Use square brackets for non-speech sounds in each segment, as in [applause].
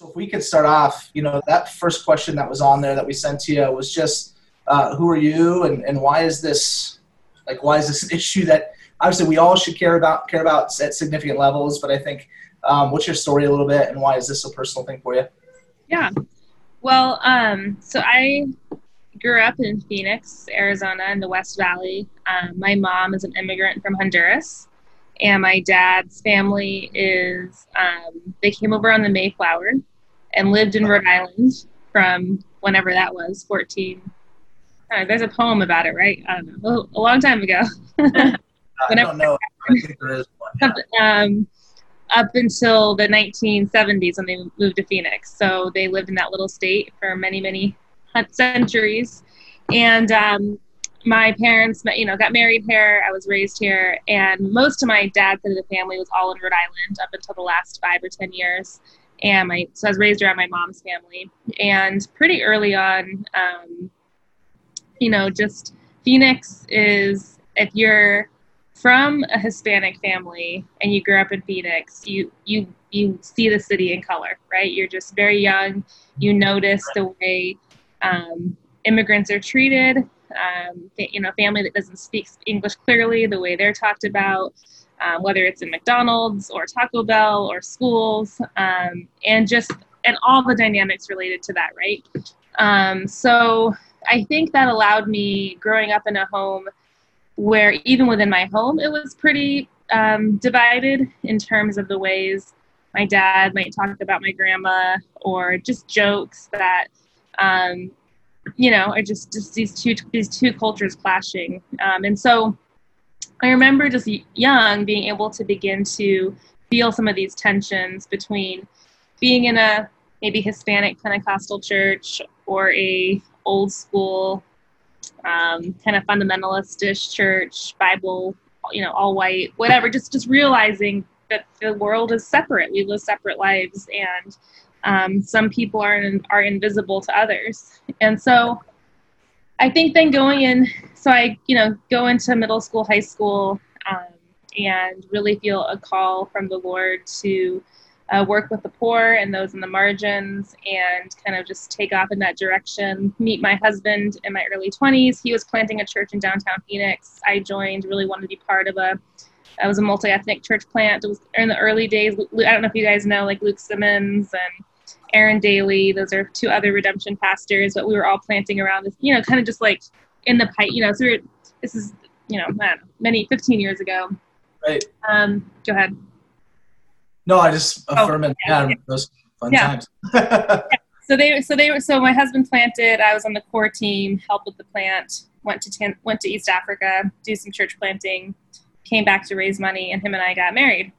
So if we could start off, you know, that first question that was on there that we sent to you was just, uh, who are you and, and why is this, like, why is this an [laughs] issue that obviously we all should care about, care about at significant levels, but I think, um, what's your story a little bit and why is this a personal thing for you? Yeah. Well, um, so I grew up in Phoenix, Arizona, in the West Valley. Um, my mom is an immigrant from Honduras, and my dad's family is um, they came over on the Mayflower and lived in Rhode Island from whenever that was 14. Uh, there's a poem about it, right? I don't know, a, long time ago. [laughs] I don't know. I think there is one. Um, up until the 1970s when they moved to Phoenix. So they lived in that little state for many, many centuries. And um, my parents, you know, got married here. I was raised here, and most of my dad's side of the family was all in Rhode Island up until the last five or ten years. And my so I was raised around my mom's family, and pretty early on, um, you know, just Phoenix is if you're from a Hispanic family and you grew up in Phoenix, you you you see the city in color, right? You're just very young. You notice the way um, immigrants are treated. Um, you know, family that doesn't speak English clearly, the way they're talked about, um, whether it's in McDonald's or Taco Bell or schools, um, and just and all the dynamics related to that, right? Um, so I think that allowed me growing up in a home where even within my home, it was pretty um, divided in terms of the ways my dad might talk about my grandma or just jokes that, um, you know, are just, just these two these two cultures clashing. Um, and so I remember just young being able to begin to feel some of these tensions between being in a maybe Hispanic Pentecostal church or a old school um, kind of fundamentalistish church, Bible, you know, all white, whatever. Just just realizing that the world is separate. We live separate lives, and um, some people are in, are invisible to others. And so, I think then going in, so I you know go into middle school, high school, um, and really feel a call from the Lord to uh, work with the poor and those in the margins and kind of just take off in that direction. Meet my husband in my early 20s. He was planting a church in downtown Phoenix. I joined, really wanted to be part of a it was a multi-ethnic church plant. It was in the early days. I don't know if you guys know, like Luke Simmons and Aaron Daly. Those are two other redemption pastors, but we were all planting around this, you know, kind of just like in the pipe, you know. So we this is, you know, know, many 15 years ago. Right. Um, go ahead. No, I just oh, affirming yeah, yeah, those fun yeah. times. [laughs] yeah. So they so they were so my husband planted. I was on the core team, helped with the plant. Went to ten, went to East Africa, do some church planting, came back to raise money, and him and I got married.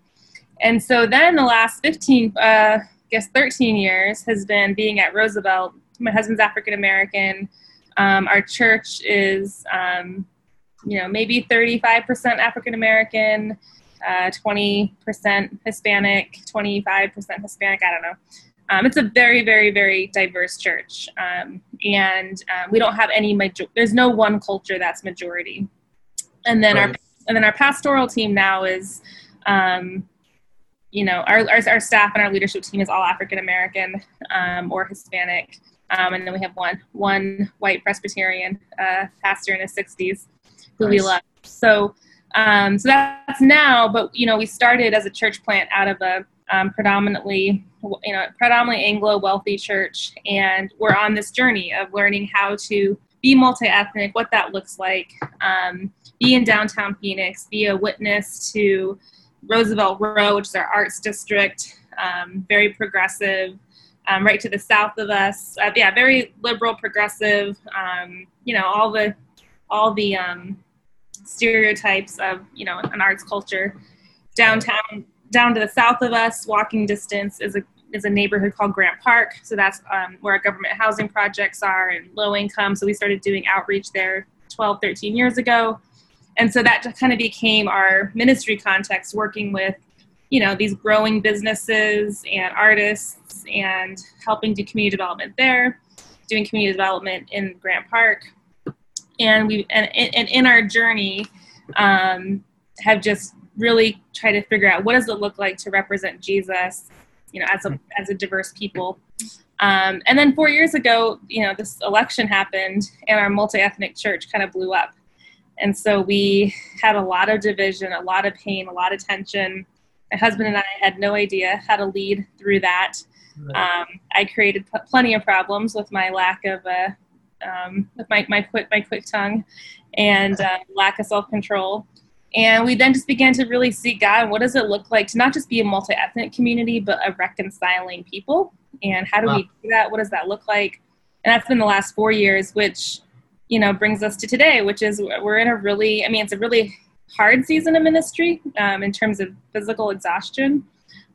And so then the last fifteen, uh, I guess thirteen years has been being at Roosevelt. My husband's African American. Um, our church is, um, you know, maybe thirty-five percent African American uh, 20% Hispanic, 25% Hispanic. I don't know. Um, it's a very, very, very diverse church, um, and uh, we don't have any major. There's no one culture that's majority. And then right. our and then our pastoral team now is, um, you know, our, our, our staff and our leadership team is all African American um, or Hispanic, um, and then we have one one white Presbyterian uh, pastor in his 60s who nice. we love. So um, so that's now, but you know, we started as a church plant out of a um, predominantly, you know, predominantly Anglo wealthy church, and we're on this journey of learning how to be multi-ethnic, what that looks like, um, be in downtown Phoenix, be a witness to Roosevelt Row, which is our arts district, um, very progressive. Um, right to the south of us, uh, yeah, very liberal, progressive. Um, you know, all the all the um, stereotypes of you know an arts culture. Downtown, down to the south of us, walking distance is a is a neighborhood called Grant Park. So that's um, where our government housing projects are and low income. So we started doing outreach there 12, 13 years ago. And so that kind of became our ministry context, working with, you know, these growing businesses and artists and helping do community development there, doing community development in Grant Park and we and, and in our journey um, have just really tried to figure out what does it look like to represent Jesus you know, as a as a diverse people. Um, and then four years ago, you know, this election happened, and our multi-ethnic church kind of blew up. And so we had a lot of division, a lot of pain, a lot of tension. My husband and I had no idea how to lead through that. Um, I created plenty of problems with my lack of uh, um, with my, my quick my quick tongue and uh, lack of self control. And we then just began to really seek God. What does it look like to not just be a multi ethnic community, but a reconciling people? And how do wow. we do that? What does that look like? And that's been the last four years, which you know brings us to today, which is we're in a really, I mean, it's a really hard season of ministry um, in terms of physical exhaustion.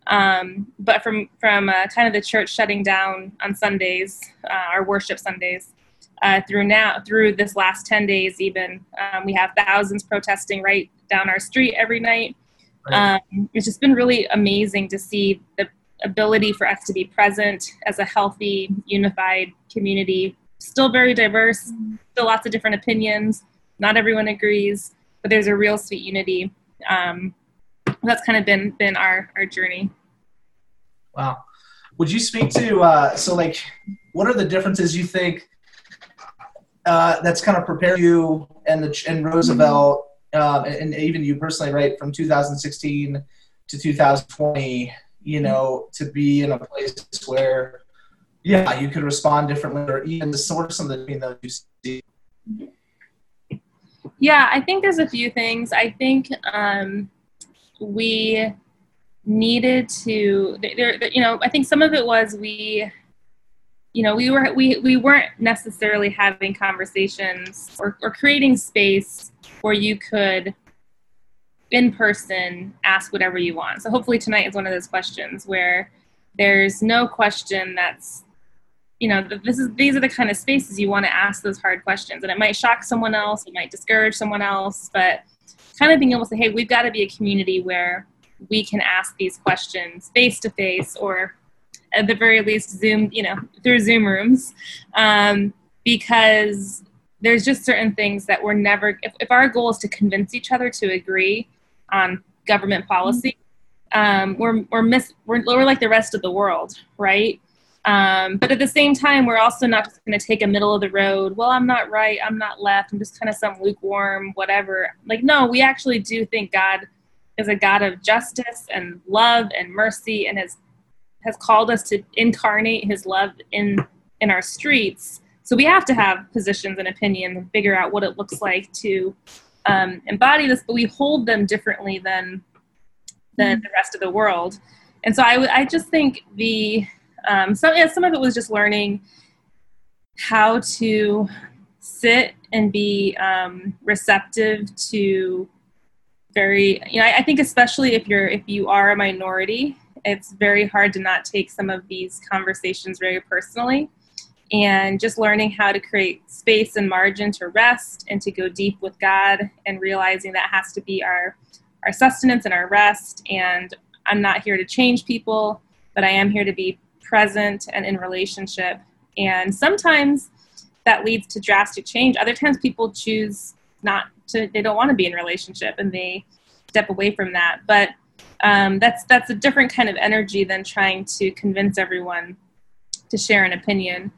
Um, but from from uh, kind of the church shutting down on Sundays, uh, our worship Sundays, uh, through now through this last 10 days even um, we have thousands protesting right down our street every night right. um, it's just been really amazing to see the ability for us to be present as a healthy unified community still very diverse still lots of different opinions not everyone agrees but there's a real sweet unity. Um, that's kind of been been our our journey. Wow. Would you speak to uh, so like what are the differences you think uh, that's kind of prepared you and the and Roosevelt uh, and, even you personally, right, from 2016 to 2020, you know, to be in a place where, yeah, you could respond differently, or even to sort of the between those you see. Yeah, I think there's a few things. I think um, we needed to, there, you know, I think some of it was we you know we were we, we weren't necessarily having conversations or, or creating space where you could in person ask whatever you want so hopefully tonight is one of those questions where there's no question that's you know this is these are the kind of spaces you want to ask those hard questions and it might shock someone else it might discourage someone else but kind of being able to say hey we've got to be a community where we can ask these questions face to face or at the very least Zoom, you know, through Zoom rooms, um, because there's just certain things that we're never. If, if, our goal is to convince each other to agree on government policy, um, we're we're miss we're, we're like the rest of the world, right? Um, but at the same time, we're also not just going to take a middle of the road. Well, I'm not right. I'm not left. I'm just kind of some lukewarm, whatever. Like, no, we actually do think God is a God of justice and love and mercy and has has called us to incarnate his love in in our streets so we have to have positions and opinions and figure out what it looks like to um, embody this but we hold them differently than than the rest of the world and so i, I just think the um, some, yeah, some of it was just learning how to sit and be um, receptive to very you know I, I, think especially if you're if you are a minority it's very hard to not take some of these conversations very personally. And just learning how to create space and margin to rest and to go deep with God and realizing that has to be our, our sustenance and our rest. And I'm not here to change people, but I am here to be present and in relationship. And sometimes that leads to drastic change. Other times people choose not to, they don't want to be in relationship and they step away from that. But um, that's that's a different kind of energy than trying to convince everyone to share an opinion.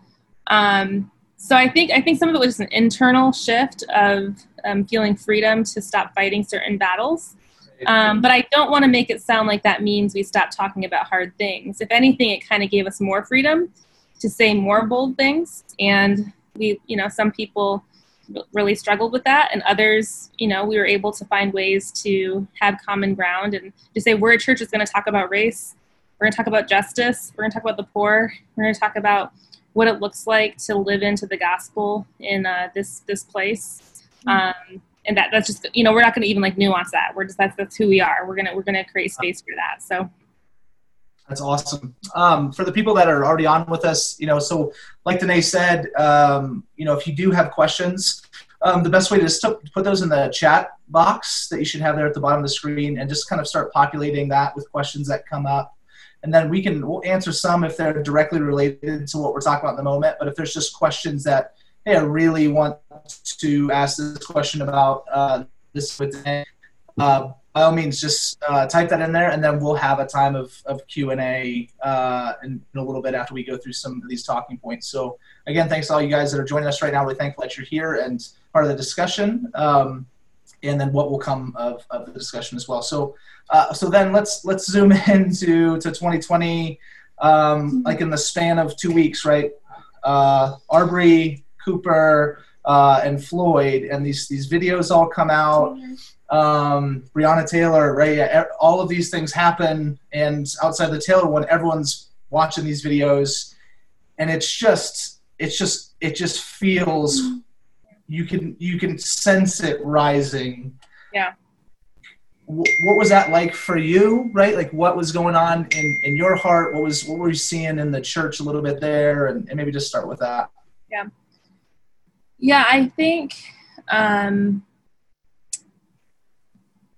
Um, so I think I think some of it was an internal shift of um, feeling freedom to stop fighting certain battles. Um, but I don't want to make it sound like that means we stop talking about hard things. If anything, it kind of gave us more freedom to say more bold things. And we, you know, some people really struggled with that and others you know we were able to find ways to have common ground and to say we're a church that's going to talk about race we're going to talk about justice we're going to talk about the poor we're going to talk about what it looks like to live into the gospel in uh, this this place mm-hmm. um, and that that's just you know we're not going to even like nuance that we're just that's that's who we are we're gonna we're gonna create space for that so that's awesome. Um, for the people that are already on with us, you know, so like Danae said, um, you know, if you do have questions, um, the best way is to put those in the chat box that you should have there at the bottom of the screen and just kind of start populating that with questions that come up. And then we can we'll answer some if they're directly related to what we're talking about in the moment. But if there's just questions that, hey, I really want to ask this question about uh, this with uh, by all means, just uh, type that in there, and then we'll have a time of, of Q and A uh, in, in, a little bit after we go through some of these talking points. So again, thanks to all you guys that are joining us right now. We're really thankful that you're here and part of the discussion, um, and then what will come of, of the discussion as well. So uh, so then let's let's zoom [laughs] into to 2020, um, like in the span of two weeks, right? Uh, Arbery, Cooper, uh, and Floyd, and these these videos all come out um, Breonna Taylor, right? All of these things happen, and outside the Taylor one, everyone's watching these videos, and it's just, it's just, it just feels, you can you can sense it rising. Yeah. What was that like for you, right? Like, what was going on in, in your heart? What was what were you seeing in the church a little bit there, and, and maybe just start with that. Yeah. Yeah, I think um,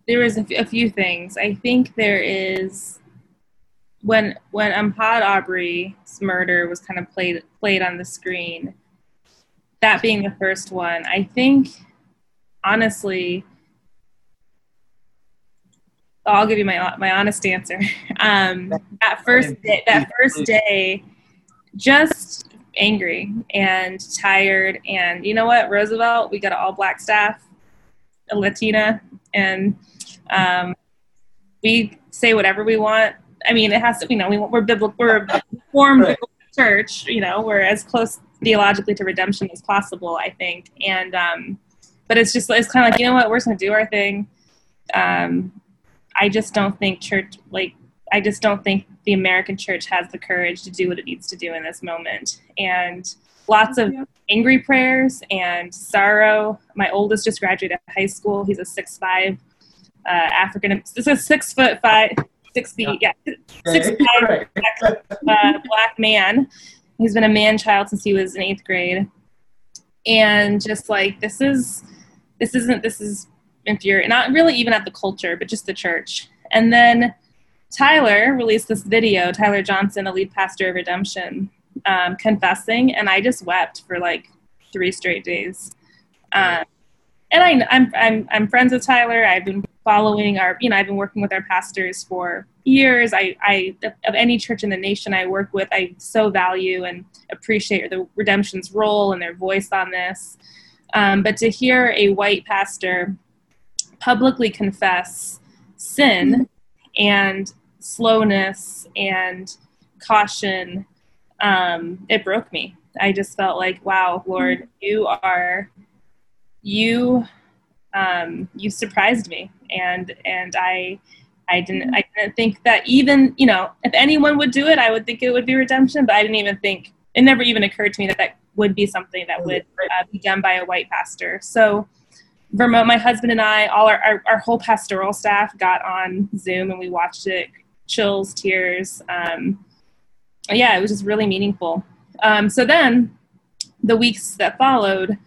there is a, f- a few things. I think there is when when Ahmaud Arbery's murder was kind of played played on the screen. That being the first one, I think honestly, I'll give you my my honest answer. [laughs] Um, that first day, that first day, just angry and tired, and you know what, Roosevelt, we got an all black staff, a Latina, and um, we say whatever we want. I mean, it has to. You know, we, we're biblical. We're a formed right. church. You know, we're as close theologically to redemption as possible. I think, and um, but it's just it's kind of like you know what we're just gonna do our thing. Um, I just don't think church like I just don't think the American church has the courage to do what it needs to do in this moment. And lots of angry prayers and sorrow. My oldest just graduated high school. He's a six five uh, African. This is six foot five, six feet, yeah, yeah six five black, uh, black man. He's been a man child since he was in eighth grade, and just like this is, this isn't this is infuriating. Not really even at the culture, but just the church. And then Tyler released this video. Tyler Johnson, a lead pastor of Redemption, um, confessing, and I just wept for like three straight days. Um, and I, I'm, I'm, I'm friends with Tyler. I've been following our, you know, I've been working with our pastors for years. I, I, of any church in the nation I work with, I so value and appreciate the Redemption's role and their voice on this. Um, but to hear a white pastor publicly confess sin and slowness and caution, um, it broke me. I just felt like, wow, Lord, you are you um, you surprised me, and and I I didn't I didn't think that even you know if anyone would do it, I would think it would be redemption, but I didn't even think it never even occurred to me that that would be something that would uh, be done by a white pastor. So. Vermon, my husband and I, all our, our, our, whole pastoral staff got on Zoom and we watched it. Chills, tears. Um, yeah, it was just really meaningful. Um, so then, the weeks that followed,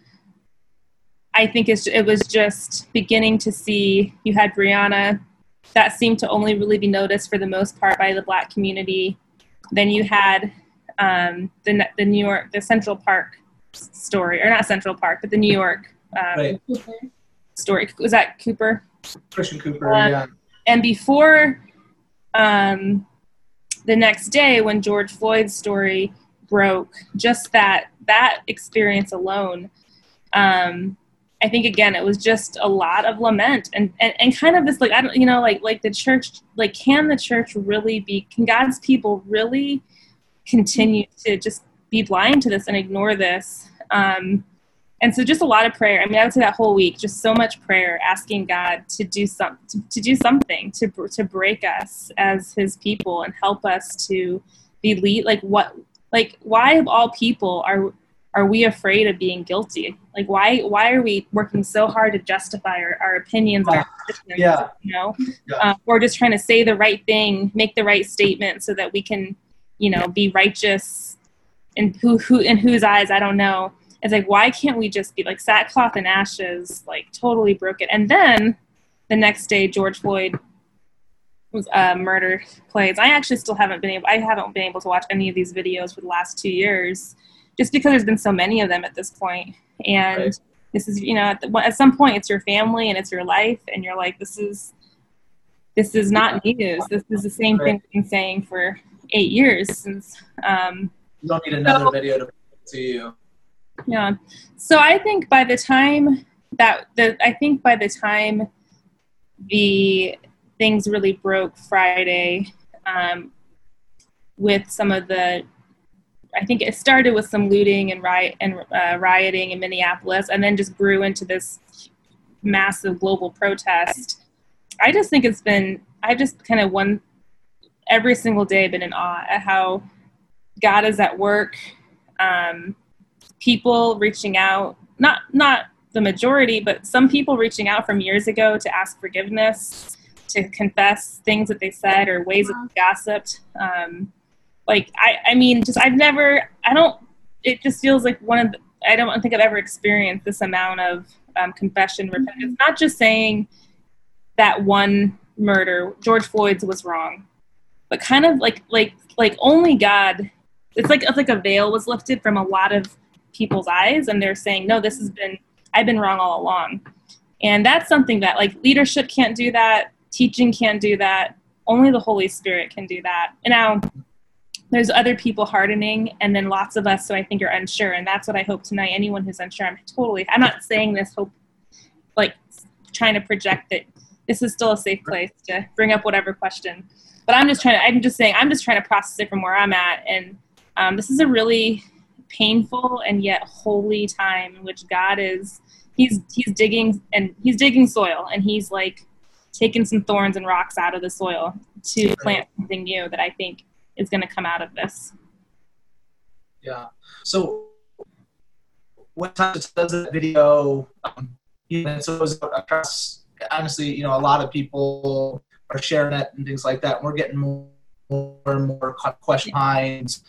I think it was just beginning to see you had Breonna that seemed to only really be noticed for the most part by the black community. Then you had um, the the New York the Central Park story, or not Central Park, but the New York um, right. story. Was that Cooper? Christian Cooper, um, yeah. And before um, the next day, when George Floyd's story broke, just that that experience alone um, I think again it was just a lot of lament and, and and kind of this like I don't you know like like the church like can the church really be can God's people really continue to just be blind to this and ignore this? Um, and so just a lot of prayer I mean I would say that whole week just so much prayer asking God to do some to, to do something to to break us as His people and help us to be lead like what like why of all people are are we afraid of being guilty? Like, why why are we working so hard to justify our, our opinions and our? Yeah. You know, yeah. Uh, we're just trying to say the right thing, make the right statement, so that we can, you know, be righteous. In who who in whose eyes I don't know. It's like why can't we just be like sackcloth and ashes, like totally broken? And then the next day, George Floyd was uh, murder plays. I actually still haven't been able. I haven't been able to watch any of these videos for the last two years just because there's been so many of them at this point and right. this is you know at, the, at some point it's your family and it's your life and you're like this is this is not news. This is the same thing we've been saying for eight years since. Um, you don't need another so, video to to you. Yeah. So I think by the time that the I think by the time the things really broke Friday um, with some of the I think it started with some looting and riot and uh, rioting in Minneapolis, and then just grew into this massive global protest. I just think it's been I just kind of one every single day been in awe at how God is at work. Um, people reaching out, not not the majority, but some people reaching out from years ago to ask forgiveness, to confess things that they said or ways that they gossiped. Um, like I, I mean, just I've never, I don't. It just feels like one of the, I don't think I've ever experienced this amount of um, confession, mm-hmm. repentance. Not just saying that one murder, George Floyd's was wrong, but kind of like like like only God. It's like it's like a veil was lifted from a lot of people's eyes, and they're saying, no, this has been I've been wrong all along, and that's something that like leadership can't do that, teaching can't do that. Only the Holy Spirit can do that. And now there's other people hardening and then lots of us so i think are unsure. And that's what i hope tonight anyone who's unsure i'm totally i'm not saying this hope like trying to project that this is still a safe place to bring up whatever question. But i'm just trying to i'm just saying i'm just trying to process it from where i'm at. And um, this is a really painful and yet holy time in which god is he's he's digging and he's digging soil and he's like taking some thorns and rocks out of the soil to plant something new that i think is going to come out of this. Yeah. So, what time does the video? Um, you know, so across, honestly, you know, a lot of people are sharing it and things like that. And we're getting more, more and more questions,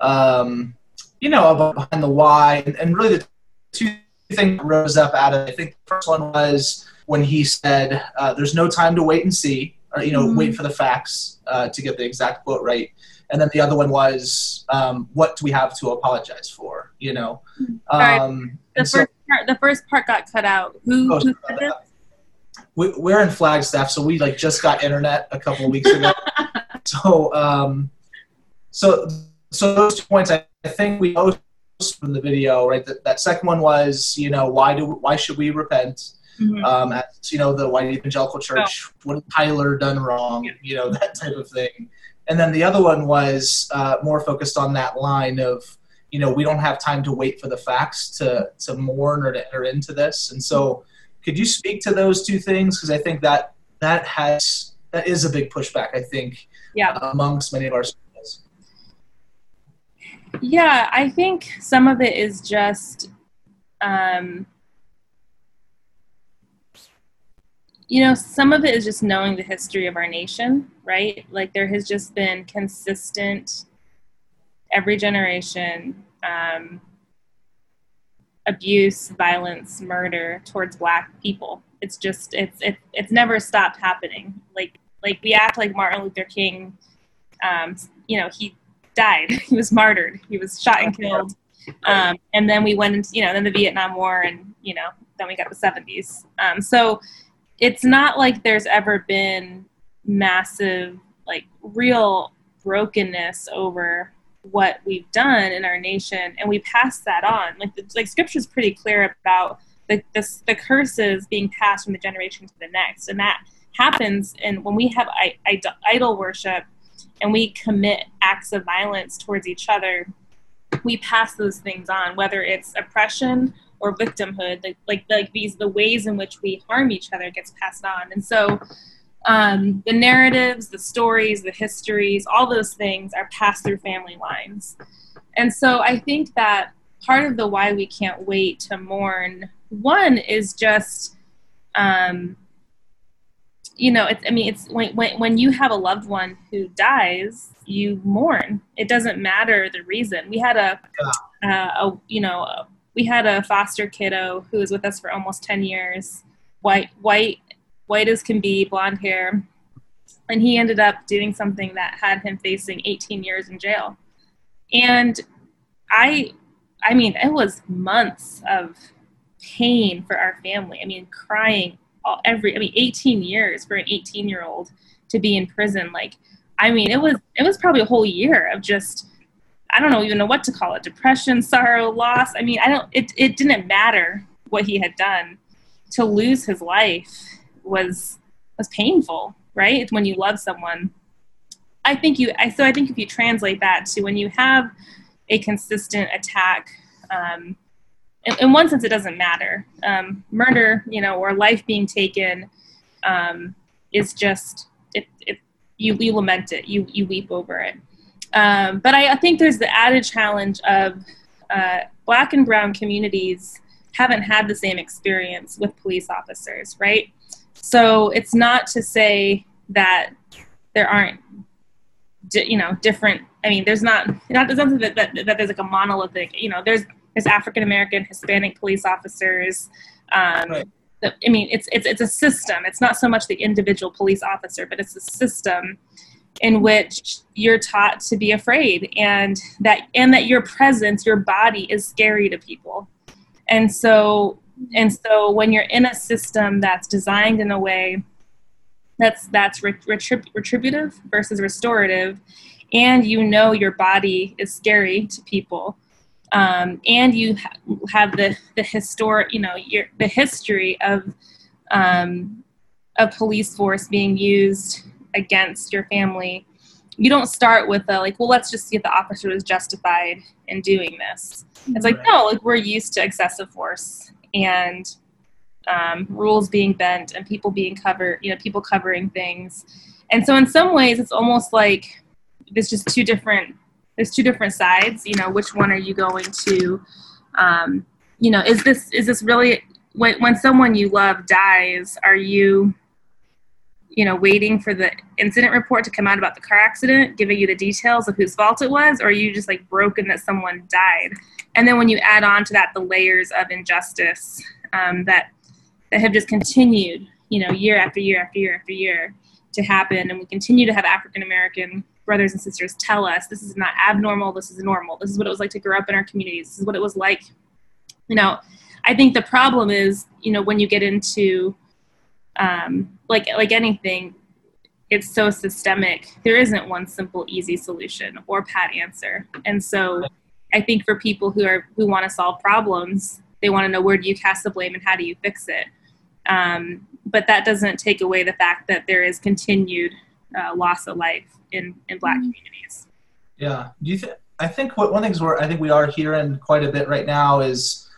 um, you know, behind the why, and, and really the two things that rose up out of. It. I think the first one was when he said, uh, "There's no time to wait and see." Or, you know, mm-hmm. wait for the facts uh, to get the exact quote right and then the other one was um, what do we have to apologize for you know um, the first so, part the first part got cut out who, oh, who said this? We, we're in flagstaff so we like just got internet a couple of weeks ago [laughs] so um, so so those two points i, I think we posted from the video right that, that second one was you know why do why should we repent mm-hmm. um, at you know the white evangelical church oh. what tyler done wrong yeah. you know [laughs] that type of thing and then the other one was uh, more focused on that line of, you know, we don't have time to wait for the facts to, to mourn or to enter into this. And so could you speak to those two things? Because I think that that has, that is a big pushback, I think, yeah. amongst many of our. Yeah, I think some of it is just, um, you know, some of it is just knowing the history of our nation, right? Like there has just been consistent, every generation, um, abuse, violence, murder towards Black people. It's just it's it, it's never stopped happening. Like like we act like Martin Luther King, um, you know, he died, [laughs] he was martyred, he was shot and killed, um, and then we went into you know then the Vietnam War, and you know then we got the 70s. Um, so it's not like there's ever been massive like real brokenness over what we've done in our nation and we pass that on. Like the, like scripture's pretty clear about the, the, the curses being passed from the generation to the next and that happens and when we have I, I, idol worship and we commit acts of violence towards each other we pass those things on whether it's oppression or victimhood. Like like, like these the ways in which we harm each other gets passed on. And so um, the narratives the stories the histories all those things are passed through family lines. And so i think that part of the why we can't wait to mourn one is just um, you know it's i mean it's when, when, when you have a loved one who dies you mourn. It doesn't matter the reason. We had a, uh, a you know a, we had a foster kiddo who was with us for almost 10 years. White white white as can be blonde hair. And he ended up doing something that had him facing 18 years in jail. And i i mean it was months of pain for our family. I mean crying every, I mean, 18 years for an 18 year old to be in prison. Like, I mean, it was, it was probably a whole year of just, I don't know even know what to call it. Depression, sorrow, loss. I mean, I don't, it, it didn't matter what he had done to lose his life was, was painful, right? When you love someone. I think you, I, so I think if you translate that to when you have a consistent attack, um, in, in, one sense, it doesn't matter. Um, murder, you know, or life being taken um, is just it, it, you, you lament it, you, you weep over it. Um, but I, I, think there's the added challenge of uh, black and brown communities haven't had the same experience with police officers, right? So it's not to say that there aren't, you know, different. I mean, there's not, not nothing that, that, that there's like a monolithic. You know, there's there's African American, Hispanic police officers. Um, right. the, I mean, it's it's it's a system. It's not so much the individual police officer, but it's a system in which you're taught to be afraid, and that and that your presence, your body, is scary to people. And so and so when you're in a system that's designed in a way that's that's retrib- retributive versus restorative and you know your body is scary to people um, and you ha- have the the historic, you know, your, the history of um, a police force being used against your family. You don't start with a like, well, let's just see if the officer was justified in doing this. It's like, no, like we're used to excessive force and um, rules being bent and people being covered, you know, people covering things. And so, in some ways, it's almost like there's just two different there's two different sides you know which one are you going to um, you know is this is this really when, when someone you love dies are you you know waiting for the incident report to come out about the car accident giving you the details of whose fault it was or are you just like broken that someone died? And then when you add on to that the layers of injustice um, that that have just continued you know year after year after year after year to happen and we continue to have african american brothers and sisters tell us this is not abnormal, this is normal, this is what it was like to grow up in our communities, this is what it was like. You know, I think the problem is, you know, when you get into um, like like anything, it's so systemic. There isn't one simple, easy solution or pat answer. And so, I think for people who are who want to solve problems, they want to know where do you cast the blame and how do you fix it. Um, but that doesn't take away the fact that there is continued uh, loss of life in in Black mm-hmm. communities. Yeah, do you think? I think what one of things where I think we are hearing quite a bit right now is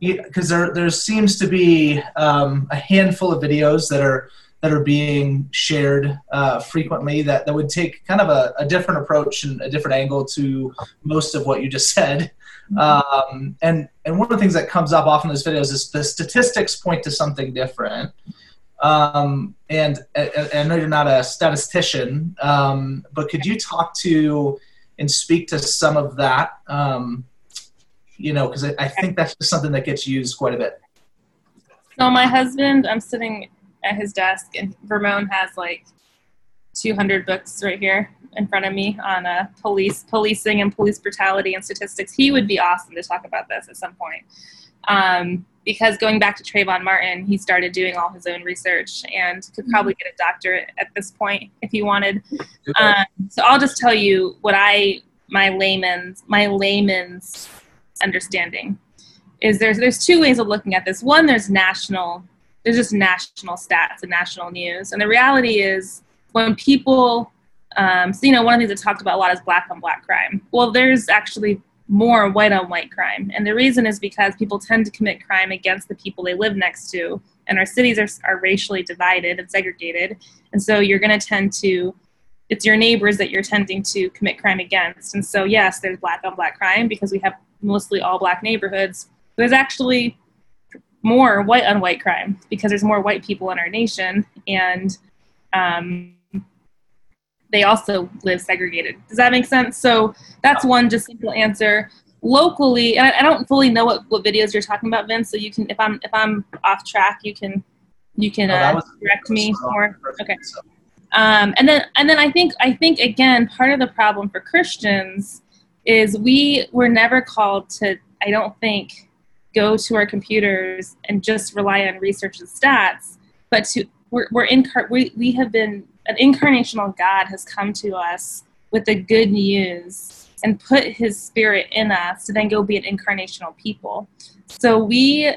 because there there seems to be um, a handful of videos that are that are being shared uh, frequently that, that would take kind of a, a, different approach and a different angle to most of what you just [laughs] said. Mm-hmm. Um, and and one of the things that comes up often in those videos is the statistics point to something different. Um, and, I know you're not a statistician, um, but could you talk to and speak to some of that? Um, you know, because I, I, think that's just something that gets used quite a bit. So my husband, I'm sitting at his desk, and Vermon has like 200 books right here in front of me on uh, police policing and police brutality and statistics. He would be awesome to talk about this at some point. Um, because going back to Trayvon Martin, he started doing all his own research and could mm-hmm. probably get a doctorate at this point if he wanted. Um, so I'll just tell you what I my layman's my layman's understanding is there's there's two ways of looking at this. One, there's national there's just national stats and national news, and the reality is when people um, so you know one of the things I talked about a lot is black on black crime. Well, there's actually more white on white crime. And the reason is because people tend to commit crime against the people they live next to. And our cities are, are racially divided and segregated. And so you're going to tend to, it's your neighbors that you're tending to commit crime against. And so, yes, there's black on black crime because we have mostly all black neighborhoods. There's actually more white on white crime because there's more white people in our nation. And, um, they also live segregated. Does that make sense? So that's one just simple answer. Locally, and I, I, don't fully know what, what videos you're talking about, Vince. So you can, if I'm if I'm off track, you can you can uh, direct me more. Okay. Um, and then and then I think I think again part of the problem for Christians is we were never called to. I don't think go to our computers and just rely on research and stats but to we're, we're incar- we, we have been an incarnational god has come to us with the good news and put his spirit in us to then go be an incarnational people. So we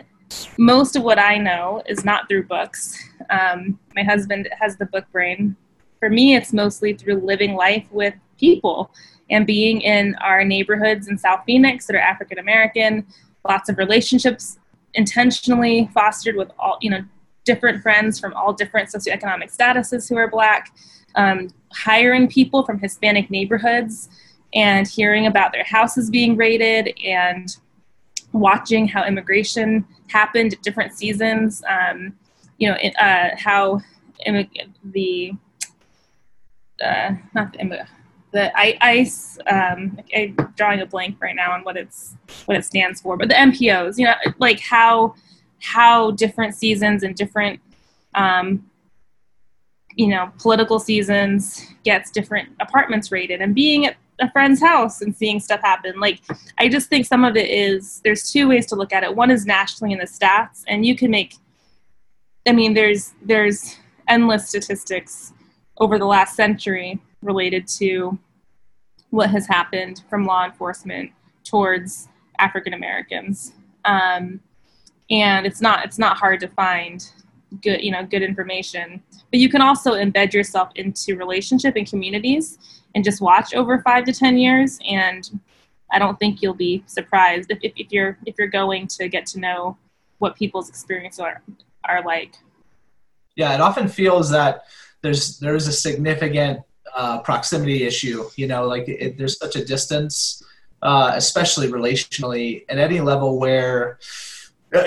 most of what i know is not through books. Um, my husband has the book brain. For me it's mostly through living life with people and being in our neighborhoods in south phoenix that are african american lots of relationships intentionally fostered with all you know different friends from all different socioeconomic statuses who are black, um, hiring people from Hispanic neighborhoods and hearing about their houses being raided and watching how immigration happened at different seasons. Um, you know, uh, how the uh, not the the ICE. Um, I'm drawing a blank right now on what it's what it stands for, but the MPOs. You know, like how how different seasons and different um, you know political seasons gets different apartments rated and being at a friend's house and seeing stuff happen. Like i just think some of it is there's two ways to look at it. One is nationally in the stats and you can make i mean there's there's endless statistics over the last century related to what has happened from law enforcement towards african americans um, and it's not it's not hard to find good you know good information. But you can also embed yourself into relationship and communities and just watch over five to ten years. And i don't think you'll be surprised if, if, if you're if you're going to get to know what people's experiences are are like. Yeah it often feels that there's there's a significant uh, proximity issue you know like it, there's such a distance uh, especially relationally at any level where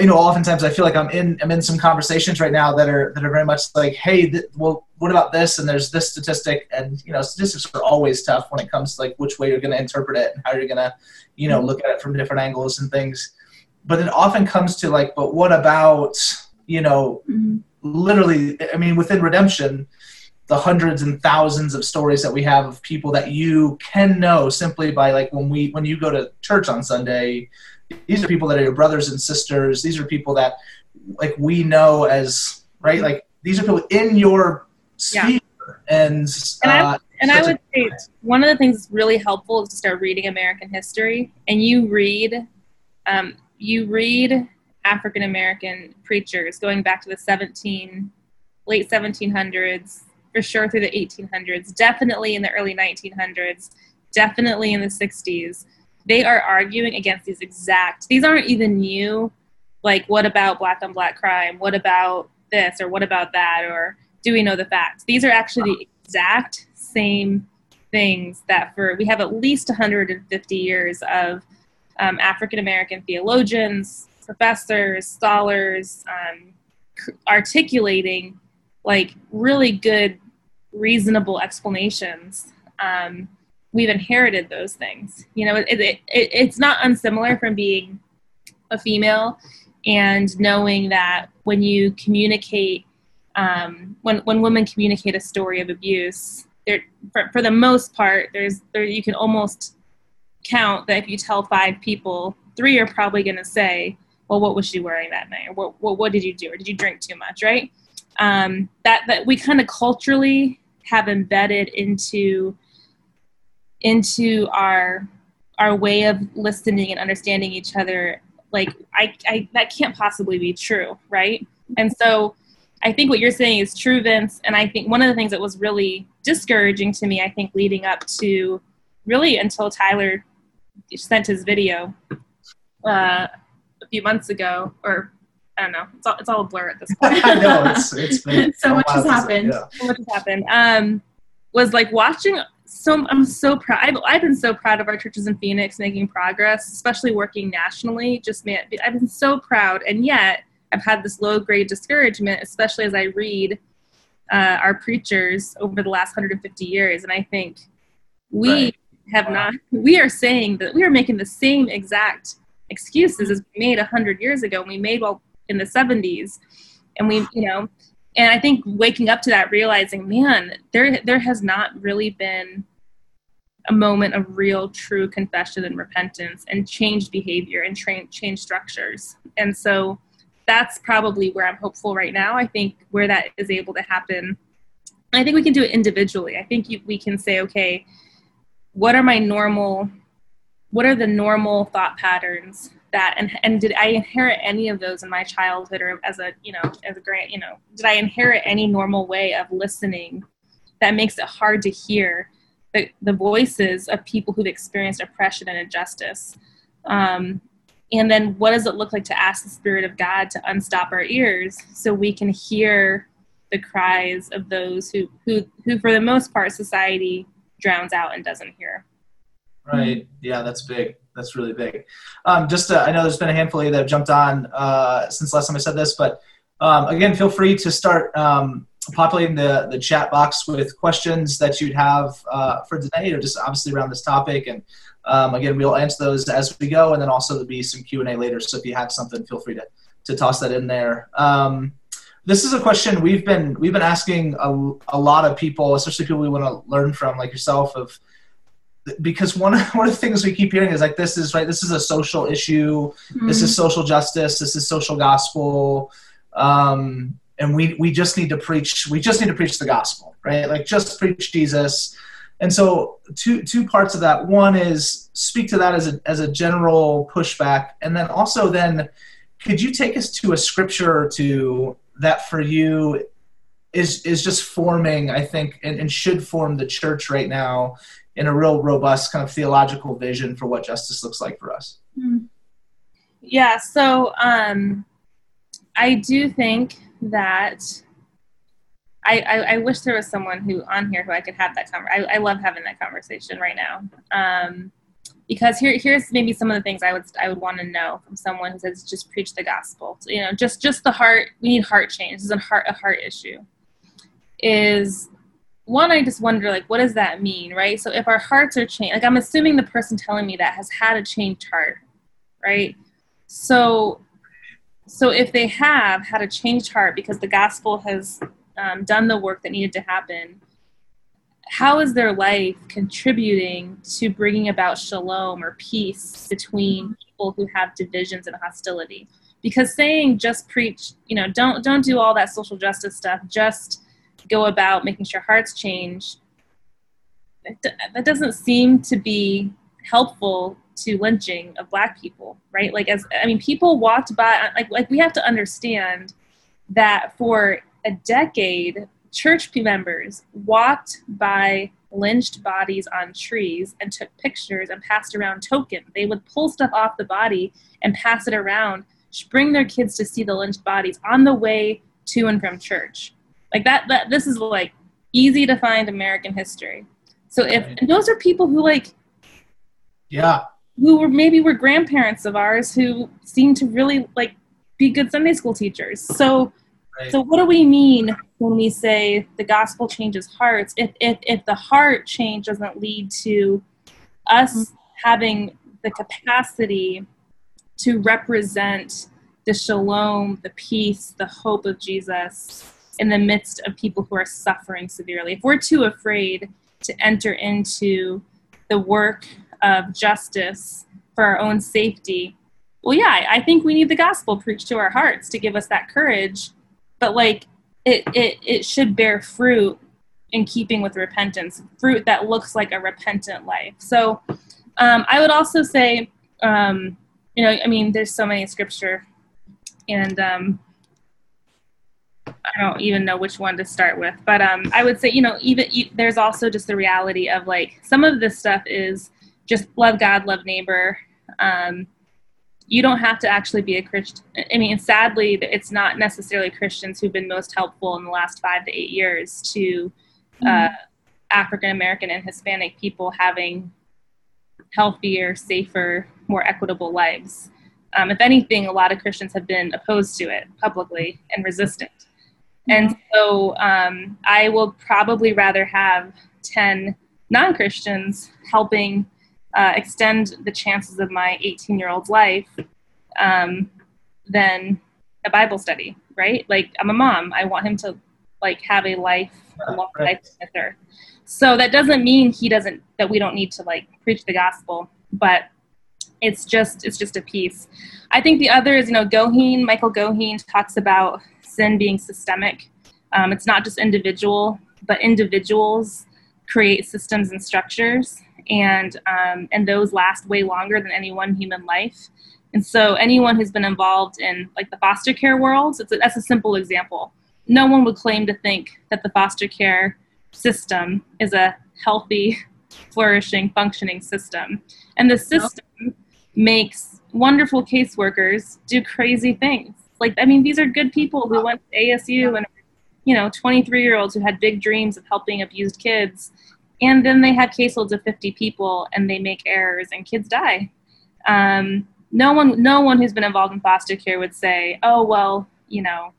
you know, oftentimes I feel like I'm in I'm in some conversations right now that are that are very much like, hey, th- well, what about this? And there's this statistic, and you know, statistics are always tough when it comes to like which way you're going to interpret it and how you're going to, you know, look at it from different angles and things. But it often comes to like, but what about you know, mm-hmm. literally? I mean, within redemption, the hundreds and thousands of stories that we have of people that you can know simply by like when we when you go to church on Sunday these are people that are your brothers and sisters. These are people that like we know as right. Like these are people in your sphere. Yeah. And and I, uh, and I would say one of the things that's really helpful is to start reading American history, and you read, um, you read African American preachers going back to the 17, late 1700s, for sure through the 1800s, definitely in the early 1900s, definitely in the 60s they are arguing against these exact these aren't even new. Like what about black on black crime? What about this or what about that? Or do we know the facts? These are actually the exact same things that for we have at least 150 years of um, african american theologians professors scholars um, articulating like really good reasonable explanations. Um, we've inherited those things. You know, it, it, it, it's not unsimilar from being a female and knowing that when you communicate, um, when when women communicate a story of abuse, there for, for the most part, there's there you can almost count that if you tell five people, three are probably going to say, "Well, what was she wearing that night?" or "What what, what did you do?" or "Did you drink too much?" Right? Um, that that we kind of culturally have embedded into into our our way of listening and understanding each other like I, I that can't possibly be true right and so i think what you're saying is true vince and i think one of the things that was really discouraging to me i think leading up to really until tyler sent his video uh, a few months ago or I don't know. It's all, it's all a blur at this [laughs] point. I know. It's, it's been [laughs] so much has happened. Yeah. So much has happened. Um, was like watching so I'm so proud. I've, I've been so proud of our churches in Phoenix making progress, especially working nationally. Just man, I've been so proud, and yet I've had this low grade discouragement, especially as I read uh, our preachers over the last 150 years, and I think we right. have wow. not. We are saying that we are making the same exact excuses as we made 100 years ago, and we made well in the 70s, and we, you know, and I think waking up to that, realizing, man, there there has not really been a moment of real, true confession and repentance, and changed behavior and train, changed structures. And so, that's probably where I'm hopeful right now. I think where that is able to happen, I think we can do it individually. I think you, we can say, okay, what are my normal, what are the normal thought patterns that, and, and did I inherit any of those in my childhood or as a, you know, as a grant, you know, did I inherit any normal way of listening that makes it hard to hear the, the voices of people who've experienced oppression and injustice? Um, and then what does it look like to ask the Spirit of God to unstop our ears so we can hear the cries of those who, who, who for the most part, society drowns out and doesn't hear? Right. Yeah, that's big. That's really big. Um, just uh, I know there's been a handful of you that have jumped on uh, since last time I said this, but um, again, feel free to start um, populating the, the chat box with questions that you'd have uh, for today or just obviously around this topic. And um, again, we'll answer those as we go, and then also there'll be some Q and A later. So if you have something, feel free to to toss that in there. Um, this is a question we've been we've been asking a, a lot of people, especially people we want to learn from, like yourself, of because one [laughs] one of the things we keep hearing is like this is right. This is a social issue. Mm-hmm. This is mm-hmm. social justice. This is social gospel. Um, and we we just need to preach. We just need to preach the gospel, right? Like just preach Jesus and so two two parts of that one is speak to that as a as a general pushback and then also then could you take us to a scripture or two that for you is is just forming i think and, and should form the church right now in a real robust kind of theological vision for what justice looks like for us hmm. yeah so um i do think that I, I, I, wish there was someone who on here who I could have that conversation. I, I love having that conversation right now. Um, because here here's maybe some of the things I would I would want to know from someone who says just preach the gospel. So, you know, just just the heart. We need heart change. This is a heart a heart issue. Is one I just wonder like what does that mean, right? So if our hearts are changed, like I'm assuming the person telling me that has had a changed heart, right? So so if they have had a changed heart because the gospel has um, done the work that needed to happen, how is their life contributing to bringing about shalom or peace between people who have divisions and hostility? Because saying just preach, you know, don't don't do all that social justice stuff. Just go about making sure hearts change. That doesn't seem to be helpful to lynching of black people, right? Like as I mean, people walked by like like we have to understand that for a decade, church members walked by lynched bodies on trees and took pictures and passed around tokens. They would pull stuff off the body and pass it around, bring their kids to see the lynched bodies on the way to and from church. Like that, that this is like easy to find American history. So if right. those are people who like yeah, who were maybe were grandparents of ours who seem to really like be good Sunday school teachers. So Right. So what do we mean when we say the gospel changes hearts? If if if the heart change doesn't lead to us mm-hmm. having the capacity to represent the shalom, the peace, the hope of Jesus in the midst of people who are suffering severely. If we're too afraid to enter into the work of justice for our own safety, well, yeah, I think we need the gospel preached to our hearts to give us that courage but like it, it, it should bear fruit in keeping with repentance, fruit that looks like a repentant life. So um, I would also say, um, you know, I mean, there's so many scripture, and um, I don't even know which one to start with. But um, I would say, you know, even there's also just the reality of like some of this stuff is just love God, love neighbor. Um, you don't have to actually be a Christian. I mean, sadly, it's not necessarily Christians who've been most helpful in the last five to eight years to uh, mm-hmm. African American and Hispanic people having healthier, safer, more equitable lives. Um, if anything, a lot of Christians have been opposed to it publicly and resistant. And so um, I will probably rather have 10 non Christians helping uh, extend the chances of my 18 year old's life um, than a Bible study, right? Like I'm a mom. I want him to like have a life, a long life with her. So that doesn't mean he doesn't that we don't need to like preach the gospel, but it's just it's just a piece. I think the other is you know Goheen Michael Goheen talks about sin being systemic. Um, it's not just individual, but individuals create systems and structures, and um, and those last way longer than any one human life. And so anyone who's been involved in like the foster care world, it's a, that's a simple example. No one would claim to think that the foster care system is a healthy, flourishing, functioning system. And the system makes wonderful caseworkers do crazy things. Like, I mean, these are good people who went to ASU and, you know, 23 year olds who had big dreams of helping abused kids. And then they have caseloads of 50 people and they make errors and kids die. Um, no one, no one who's been involved in foster care would say, oh, well, you know,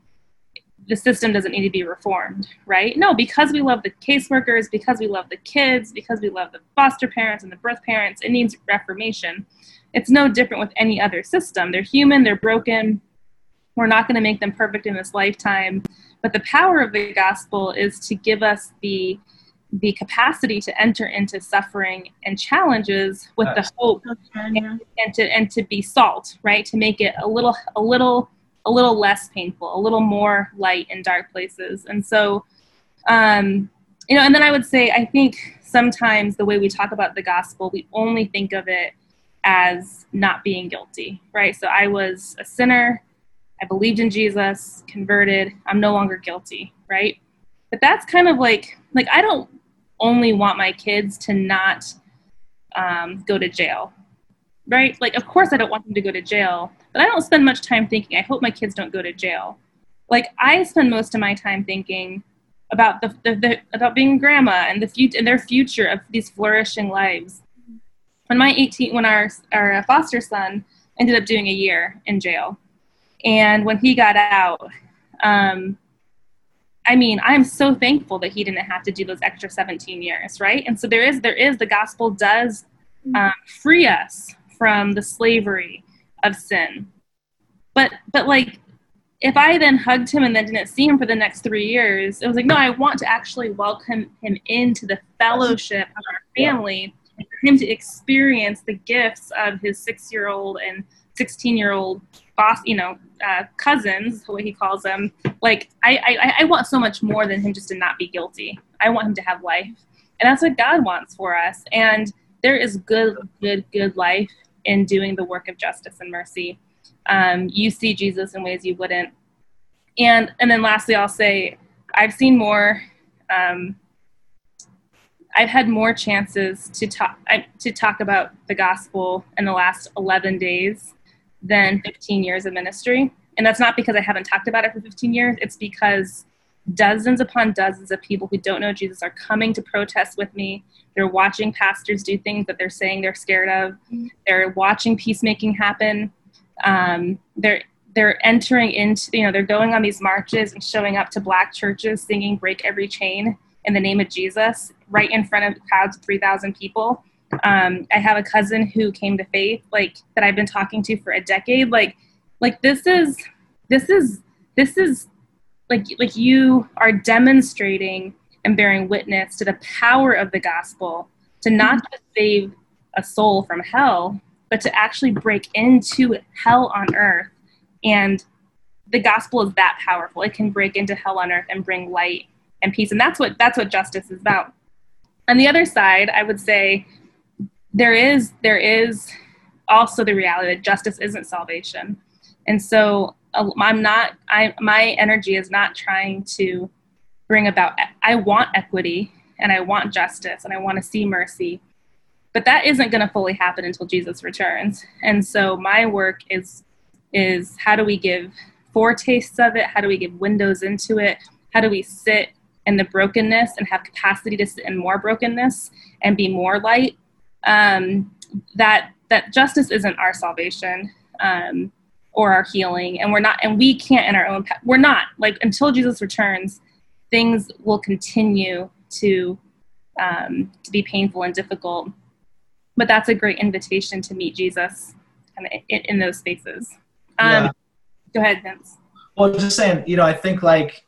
the system doesn't need to be reformed, right? No, because we love the caseworkers, because we love the kids, because we love the foster parents and the birth parents, it needs reformation. It's no different with any other system. They're human, they're broken. We're not going to make them perfect in this lifetime. But the power of the gospel is to give us the the capacity to enter into suffering and challenges with the hope and, and to and to be salt, right? To make it a little a little a little less painful, a little more light in dark places. And so, um, you know, and then I would say, I think sometimes the way we talk about the gospel, we only think of it as not being guilty, right? So I was a sinner, I believed in Jesus, converted, I'm no longer guilty, right? But that's kind of like, like I don't only want my kids to not um, go to jail, right? Like, of course, I don't want them to go to jail, but I don't spend much time thinking, I hope my kids don't go to jail. Like, I spend most of my time thinking about the, the, the about being grandma and the future and their future of these flourishing lives. When my 18, when our our foster son ended up doing a year in jail, and when he got out, um, I mean, I'm so thankful that he didn't have to do those extra 17 years, right? And so there is there is the gospel does um, free us from the slavery of sin. But but like if I then hugged him and then didn't see him for the next three years, it was like, no, I want to actually welcome him into the fellowship of our family and for him to experience the gifts of his six year old and 16 year old boss, you know, uh, cousins, the way he calls them. Like, I, I, I want so much more than him just to not be guilty. I want him to have life. And that's what God wants for us. And there is good, good, good life in doing the work of justice and mercy. Um, you see Jesus in ways you wouldn't. And and then lastly, I'll say I've seen more. Um, I've had more chances to talk to talk about the gospel in the last 11 days than 15 years of ministry. And that's not because I haven't talked about it for 15 years. It's because dozens upon dozens of people who don't know Jesus are coming to protest with me. They're watching pastors do things that they're saying they're scared of. They're watching peacemaking happen. Um, they're they're entering into you know they're going on these marches and showing up to black churches singing "Break Every Chain" in the name of Jesus right in front of crowds of three thousand people. Um, I have a cousin who came to faith like that I've been talking to for a decade. Like like this is this is this is like like you are demonstrating and bearing witness to the power of the gospel to not just save a soul from hell but to actually break into hell on earth. And the gospel is that powerful. It can break into hell on earth and bring light and peace. And that's what that's what justice is about. On the other side i would say there is there is also the reality that justice isn't salvation and so uh, I'm not, I, my energy is not trying to bring about, I want equity and I want justice and I want to see mercy. But that isn't going to fully happen until Jesus returns. And so my work is, is how do we give foretastes of it? How do we give windows into it? How do we sit in the brokenness and have capacity to sit in more brokenness and be more light? Um, that that justice isn't our salvation. Um, or our healing and we're not and we can't in our own we're not like until jesus returns things will continue to um, to be painful and difficult but that's a great invitation to meet jesus kind of in, in those spaces um, yeah. go ahead vince well just saying you know i think like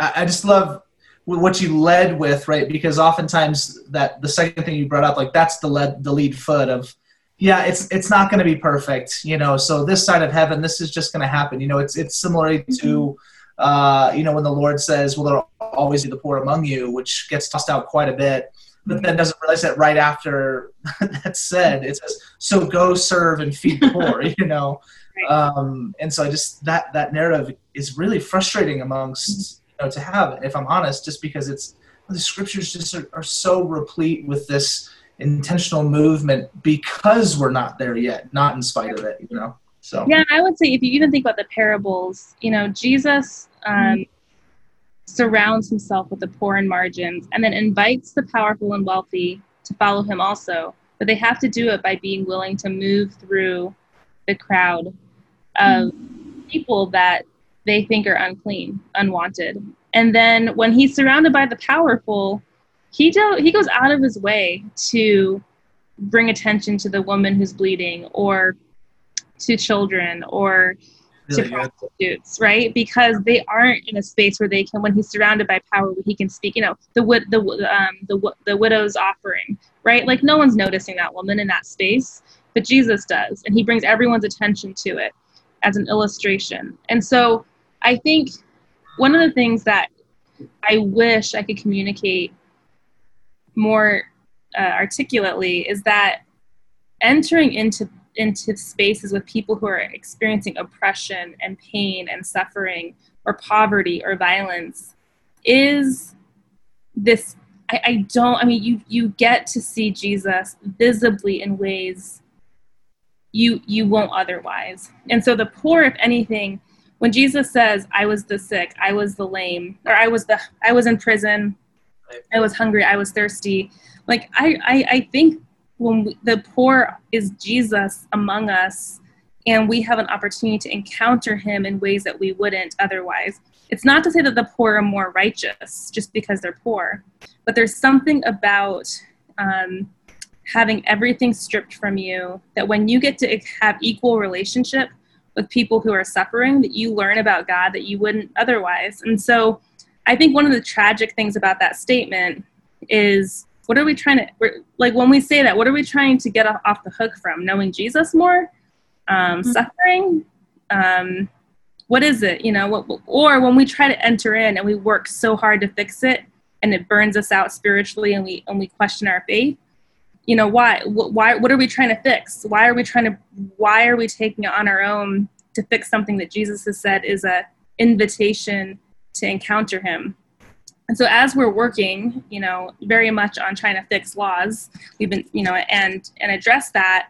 I, I just love what you led with right because oftentimes that the second thing you brought up like that's the lead the lead foot of yeah, it's it's not going to be perfect, you know. So this side of heaven, this is just going to happen. You know, it's it's similar to, uh, you know, when the Lord says, "Well, there'll always be the poor among you," which gets tossed out quite a bit, but then doesn't realize that right after [laughs] that's said, it says, "So go serve and feed the poor," [laughs] you know. Um, and so I just that that narrative is really frustrating amongst know to have, if I'm honest, just because it's the scriptures just are, are so replete with this intentional movement because we're not there yet, not in spite of it, you know. So yeah, I would say if you even think about the parables, you know, Jesus um, surrounds himself with the poor and margins, and then invites the powerful and wealthy to follow him also. But they have to do it by being willing to move through the crowd of people that they think are unclean, unwanted. And then when he's surrounded by the powerful, he do, he goes out of his way to bring attention to the woman who's bleeding or to children or really to prostitutes, right? Because they aren't in a space where they can, when he's surrounded by power, where he can speak. You know, the the um, the the widow's offering, right? Like no one's noticing that woman in that space, but Jesus does, and he brings everyone's attention to it as an illustration. And so, I think one of the things that I wish I could communicate more uh, articulately is that entering into into spaces with people who are experiencing oppression and pain and suffering or poverty or violence is this I, I don't i mean you you get to see jesus visibly in ways you you won't otherwise. And so the poor if anything when jesus says i was the sick i was the lame or i was the i was in prison I was hungry, I was thirsty. Like I, I, I think when we, the poor is Jesus among us, and we have an opportunity to encounter Him in ways that we wouldn't otherwise. It's not to say that the poor are more righteous just because they're poor, but there's something about um, having everything stripped from you that when you get to have equal relationship with people who are suffering, that you learn about God that you wouldn't otherwise. And so I think one of the tragic things about that statement is what are we trying to like when we say that what are we trying to get off the hook from knowing jesus more um, mm-hmm. suffering um, what is it you know what, or when we try to enter in and we work so hard to fix it and it burns us out spiritually and we and we question our faith you know why why what are we trying to fix why are we trying to why are we taking it on our own to fix something that jesus has said is a invitation to encounter him. And so as we're working, you know, very much on trying to fix laws, we've been, you know, and and address that,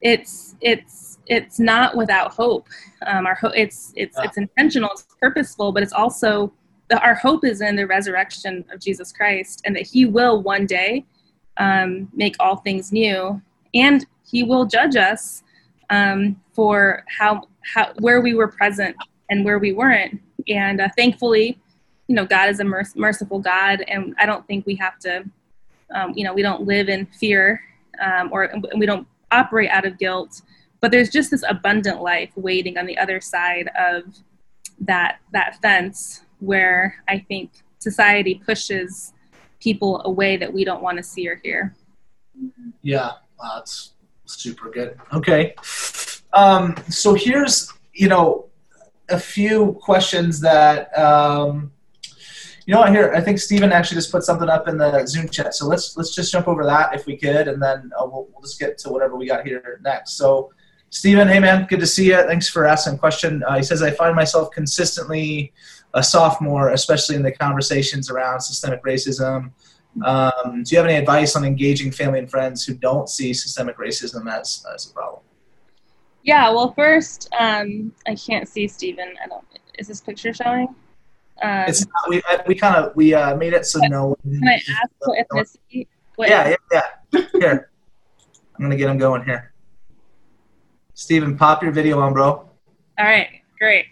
it's it's it's not without hope. Um, our hope it's it's yeah. it's intentional, it's purposeful, but it's also the, our hope is in the resurrection of Jesus Christ, and that He will one day um, make all things new, and He will judge us um, for how how where we were present and where we weren't and uh, thankfully, you know, God is a merc- merciful God, and I don't think we have to, um, you know, we don't live in fear um, or we don't operate out of guilt. But there's just this abundant life waiting on the other side of that that fence where I think society pushes people away that we don't want to see or hear. Yeah, that's super good. Okay. Um, so here's, you know, a few questions that um, you know what here i think Stephen actually just put something up in the zoom chat so let's let's just jump over that if we could and then uh, we'll, we'll just get to whatever we got here next so Stephen, hey man, good to see you. Thanks for asking question. Uh, he says, I find myself consistently a sophomore, especially in the conversations around systemic racism. Um, do you have any advice on engaging family and friends who don't see systemic racism as, as a problem? Yeah, well, first, um, I can't see Stephen. I don't. Is this picture showing? Um, it's not, we we kind of we uh, made it so no. Can I ask what ethnicity? What yeah, yeah, yeah. Here, I'm gonna get him going here. Stephen, pop your video on, bro. All right, great.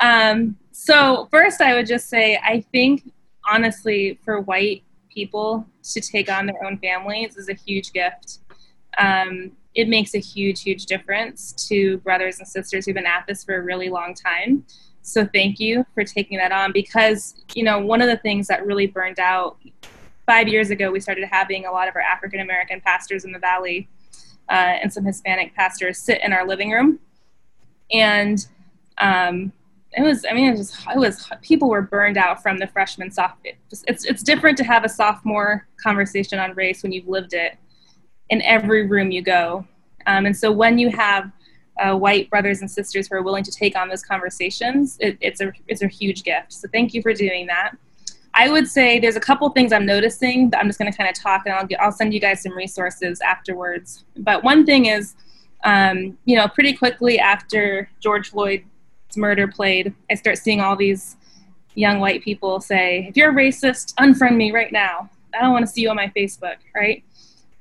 Um, so first, I would just say I think honestly, for white people to take on their own families is a huge gift. Um, it makes a huge, huge difference to brothers and sisters who've been at this for a really long time. So thank you for taking that on because, you know, one of the things that really burned out five years ago, we started having a lot of our African American pastors in the Valley uh, and some Hispanic pastors sit in our living room, and um, it was I mean it was it was people were burned out from the freshman sophomore. It's it's different to have a sophomore conversation on race when you've lived it in every room you go, um, and so when you have uh, white brothers and sisters who are willing to take on those conversations, it, it's a it's a huge gift. So thank you for doing that. I would say there's a couple things I'm noticing that I'm just going to kind of talk, and I'll I'll send you guys some resources afterwards. But one thing is, um, you know, pretty quickly after George Floyd's murder played, I start seeing all these young white people say, "If you're a racist, unfriend me right now. I don't want to see you on my Facebook." Right?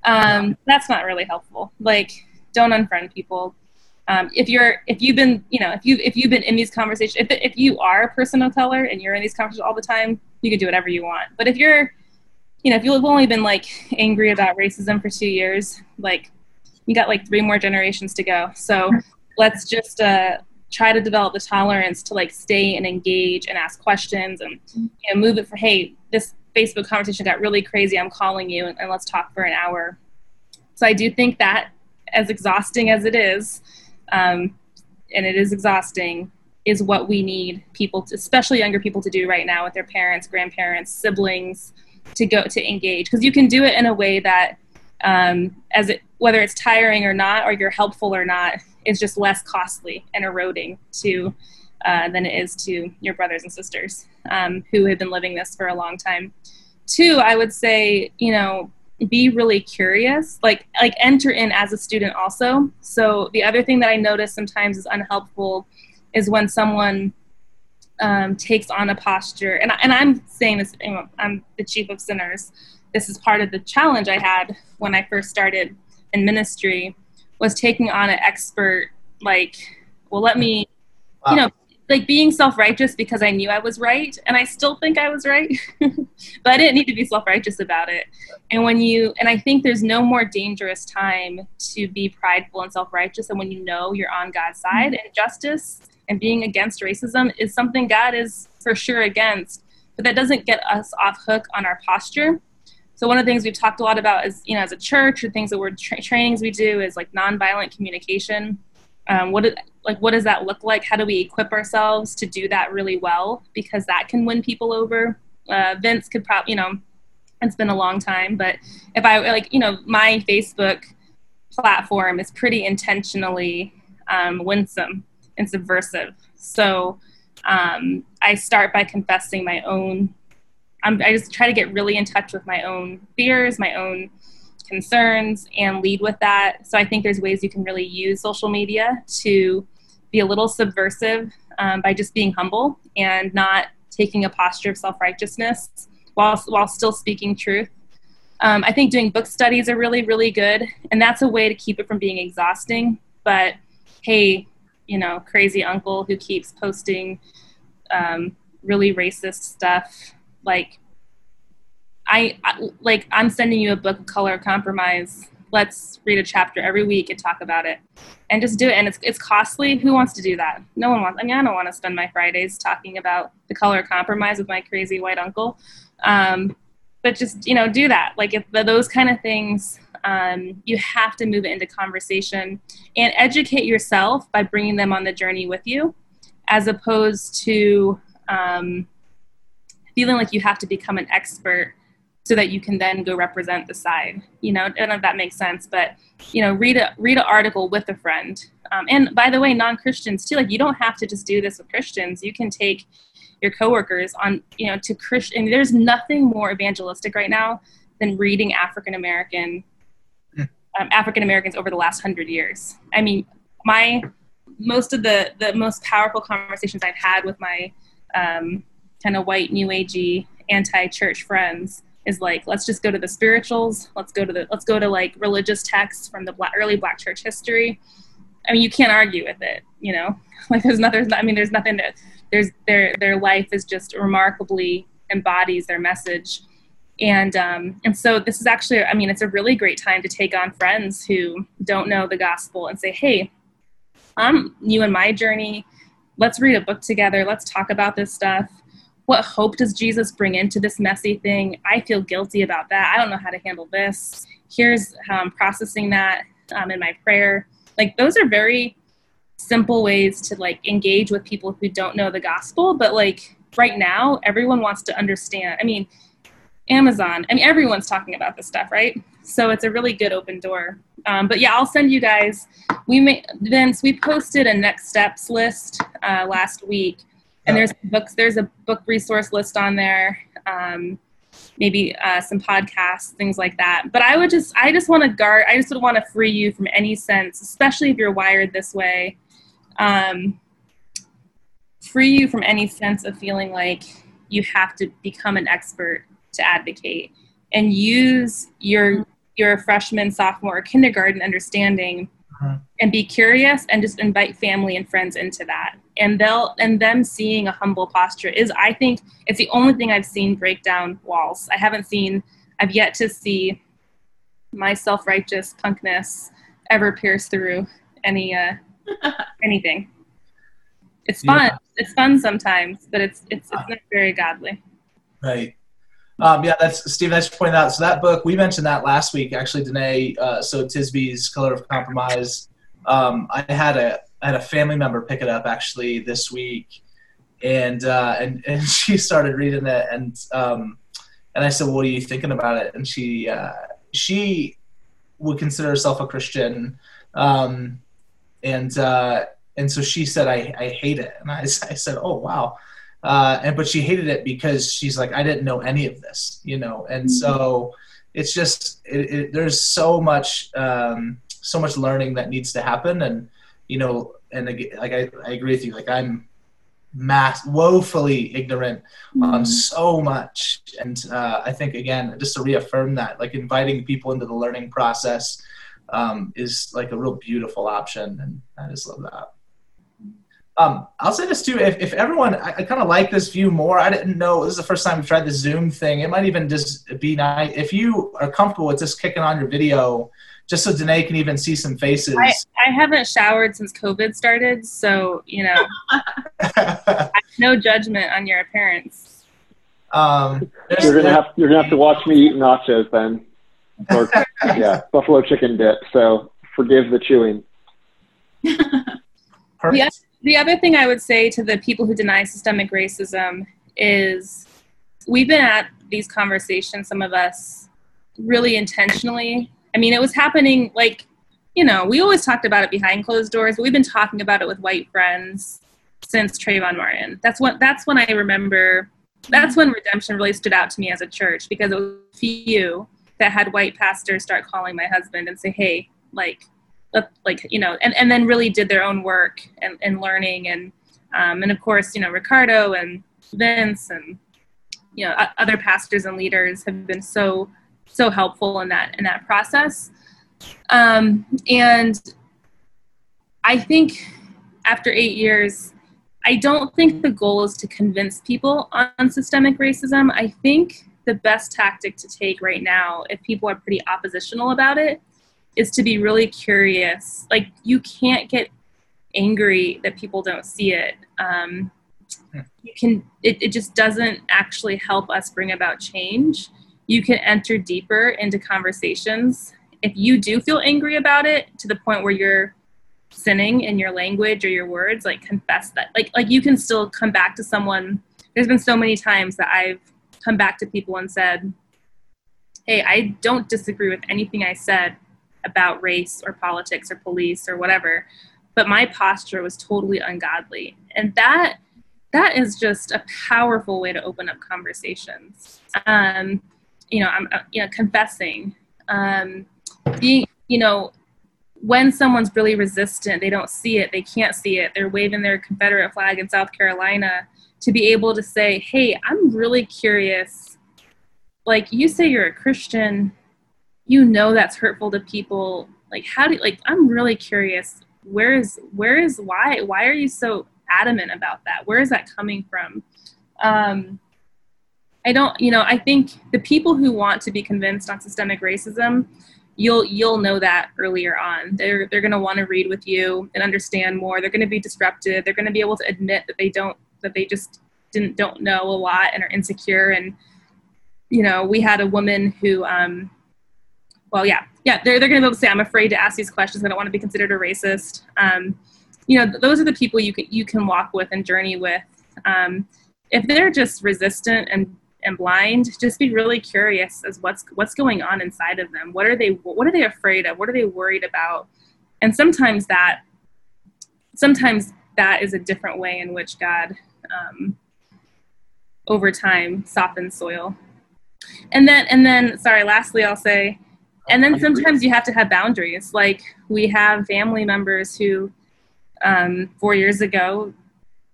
Um, that's not really helpful. Like, don't unfriend people um, if you're if you've been you know if you if you've been in these conversations if, if you are a person of color and you're in these conversations all the time you can do whatever you want but if you're you know if you've only been like angry about racism for two years like you got like three more generations to go so let's just uh, try to develop the tolerance to like stay and engage and ask questions and you know move it for hey this facebook conversation got really crazy i'm calling you and, and let's talk for an hour so i do think that as exhausting as it is um, and it is exhausting, is what we need people, to, especially younger people, to do right now with their parents, grandparents, siblings, to go to engage. Because you can do it in a way that, um, as it, whether it's tiring or not, or you're helpful or not, is just less costly and eroding to uh, than it is to your brothers and sisters um, who have been living this for a long time. Two, I would say, you know, be really curious like like enter in as a student also so the other thing that i notice sometimes is unhelpful is when someone um, takes on a posture and, and i'm saying this i'm the chief of sinners this is part of the challenge i had when i first started in ministry was taking on an expert like well let me wow. you know like being self-righteous because I knew I was right and I still think I was right [laughs] but I didn't need to be self-righteous about it and when you and I think there's no more dangerous time to be prideful and self-righteous than when you know you're on God's side mm-hmm. and justice and being against racism is something God is for sure against but that doesn't get us off hook on our posture so one of the things we've talked a lot about is you know as a church or things that we're tra- trainings we do is like nonviolent communication. Um, what like what does that look like? How do we equip ourselves to do that really well? Because that can win people over. Uh, vince could probably you know it's been a long time but if i like you know my facebook platform is pretty intentionally um, winsome and subversive. So um, i start by confessing my own I'm, i just try to get really in touch with my own fears my own concerns and lead with that. So I think there's ways you can really use social media to be a little subversive um, by just being humble and not taking a posture of self righteousness while, while still speaking truth. Um, I think doing book studies are really, really good, and that's a way to keep it from being exhausting. But hey, you know, crazy uncle who keeps posting um, really racist stuff, like I, I like I'm sending you a book color compromise. Let's read a chapter every week and talk about it, and just do it. And it's it's costly. Who wants to do that? No one wants. I mean, I don't want to spend my Fridays talking about the color compromise with my crazy white uncle. Um, but just you know, do that. Like if those kind of things, um, you have to move it into conversation and educate yourself by bringing them on the journey with you, as opposed to um, feeling like you have to become an expert so that you can then go represent the side. You know, I don't know if that makes sense, but you know, read a read an article with a friend. Um, and by the way, non Christians too. Like you don't have to just do this with Christians. You can take your coworkers on, you know, to Christian. There's nothing more evangelistic right now than reading African American hmm. um, African Americans over the last hundred years. I mean, my most of the the most powerful conversations I've had with my um, kind of white new agey anti-church friends is like let's just go to the spirituals let's go to the let's go to like religious texts from the black, early black church history. I mean you can't argue with it you know? [laughs] Like there's nothing i mean there's nothing that there's their their life is just remarkably embodies their message. And um, and so this is actually i mean it's a really great time to take on friends who don't know the gospel and say hey i'm new in my journey let's read a book together let's talk about this stuff what hope does Jesus bring into this messy thing? I feel guilty about that. I don't know how to handle this. Here's how I'm processing that. um, in my prayer. Like those are very simple ways to like engage with people who don't know the gospel. But like right now, everyone wants to understand. I mean, Amazon. I mean, everyone's talking about this stuff, right? So it's a really good open door. Um, but yeah, I'll send you guys. We may Vince. We posted a next steps list uh, last week, and there's books. There's a book resource list on there. Um, maybe uh, some podcasts, things like that. But I would just, I just want to guard. I just would want to free you from any sense, especially if you're wired this way. Um, free you from any sense of feeling like you have to become an expert to advocate and use your your freshman sophomore kindergarten understanding uh-huh. and be curious and just invite family and friends into that. And they'll and them seeing a humble posture is i think it's the only thing i've seen break down walls. I haven't seen i've yet to see my self-righteous punkness ever pierce through any uh [laughs] anything. It's fun. Yeah. it's fun sometimes but it's it's it's not very godly. Right um, yeah, that's Steve. Thanks for pointing out. So that book we mentioned that last week, actually, Danae. Uh, so Tisby's Color of Compromise. Um, I had a I had a family member pick it up actually this week, and uh, and [laughs] and she started reading it, and um, and I said, well, "What are you thinking about it?" And she uh, she would consider herself a Christian, um, and uh, and so she said, "I I hate it," and I [laughs] I said, "Oh wow." Uh, and but she hated it because she's like I didn't know any of this, you know, and mm-hmm. so it's just it, it, there's so much um, so much learning that needs to happen, and you know, and like I, I agree with you, like I'm mass woefully ignorant mm-hmm. on so much, and uh, I think again just to reaffirm that, like inviting people into the learning process um, is like a real beautiful option, and I just love that. Um, I'll say this too. If, if everyone, I, I kind of like this view more. I didn't know this is the first time we tried the Zoom thing. It might even just be nice if you are comfortable with just kicking on your video, just so Danae can even see some faces. I, I haven't showered since COVID started, so you know, [laughs] no judgment on your appearance. Um, you're gonna have you're gonna have to watch me eat nachos then, or [laughs] yeah, buffalo chicken dip. So forgive the chewing. Perfect the other thing I would say to the people who deny systemic racism is we've been at these conversations, some of us, really intentionally. I mean, it was happening like, you know, we always talked about it behind closed doors, but we've been talking about it with white friends since Trayvon Martin. That's what that's when I remember that's when redemption really stood out to me as a church because it was few that had white pastors start calling my husband and say, Hey, like like you know and, and then really did their own work and, and learning and um, and of course you know ricardo and vince and you know other pastors and leaders have been so so helpful in that in that process. Um, and i think after eight years i don't think the goal is to convince people on systemic racism. I think the best tactic to take right now if people are pretty oppositional about it is to be really curious. Like you can't get angry that people don't see it. Um, you can. It, it just doesn't actually help us bring about change. You can enter deeper into conversations. If you do feel angry about it to the point where you're sinning in your language or your words, like confess that. Like like you can still come back to someone. There's been so many times that I've come back to people and said, "Hey, I don't disagree with anything I said, about race or politics or police or whatever but my posture was totally ungodly. And that that is just a powerful way to open up conversations. Um, you know i'm uh, you know confessing um, being you know when someone's really resistant they don't see it they can't see it. They're waving their confederate flag in south carolina to be able to say hey i'm really curious. Like you say you're a christian you know that's hurtful to people like how do like i'm really curious where is where is why why are you so adamant about that? Where is that coming from? Um i don't you know i think the people who want to be convinced on systemic racism you'll you'll know that earlier on. They're they're going to want to read with you and understand more. They're going to be disruptive. They're going to be able to admit that they don't that they just didn't don't know a lot and are insecure. And you know we had a woman who um well, yeah, yeah, they're, they're going to be able to say, I'm afraid to ask these questions. I don't want to be considered a racist. Um, you know, those are the people you can, you can walk with and journey with. Um, if they're just resistant and, and blind, just be really curious as what's, what's going on inside of them. What are they, what are they afraid of? What are they worried about? And sometimes that, sometimes that is a different way in which God, um, over time softens soil. And then, and then, sorry, lastly, I'll say, and then sometimes you have to have boundaries. Like we have family members who, um, four years ago,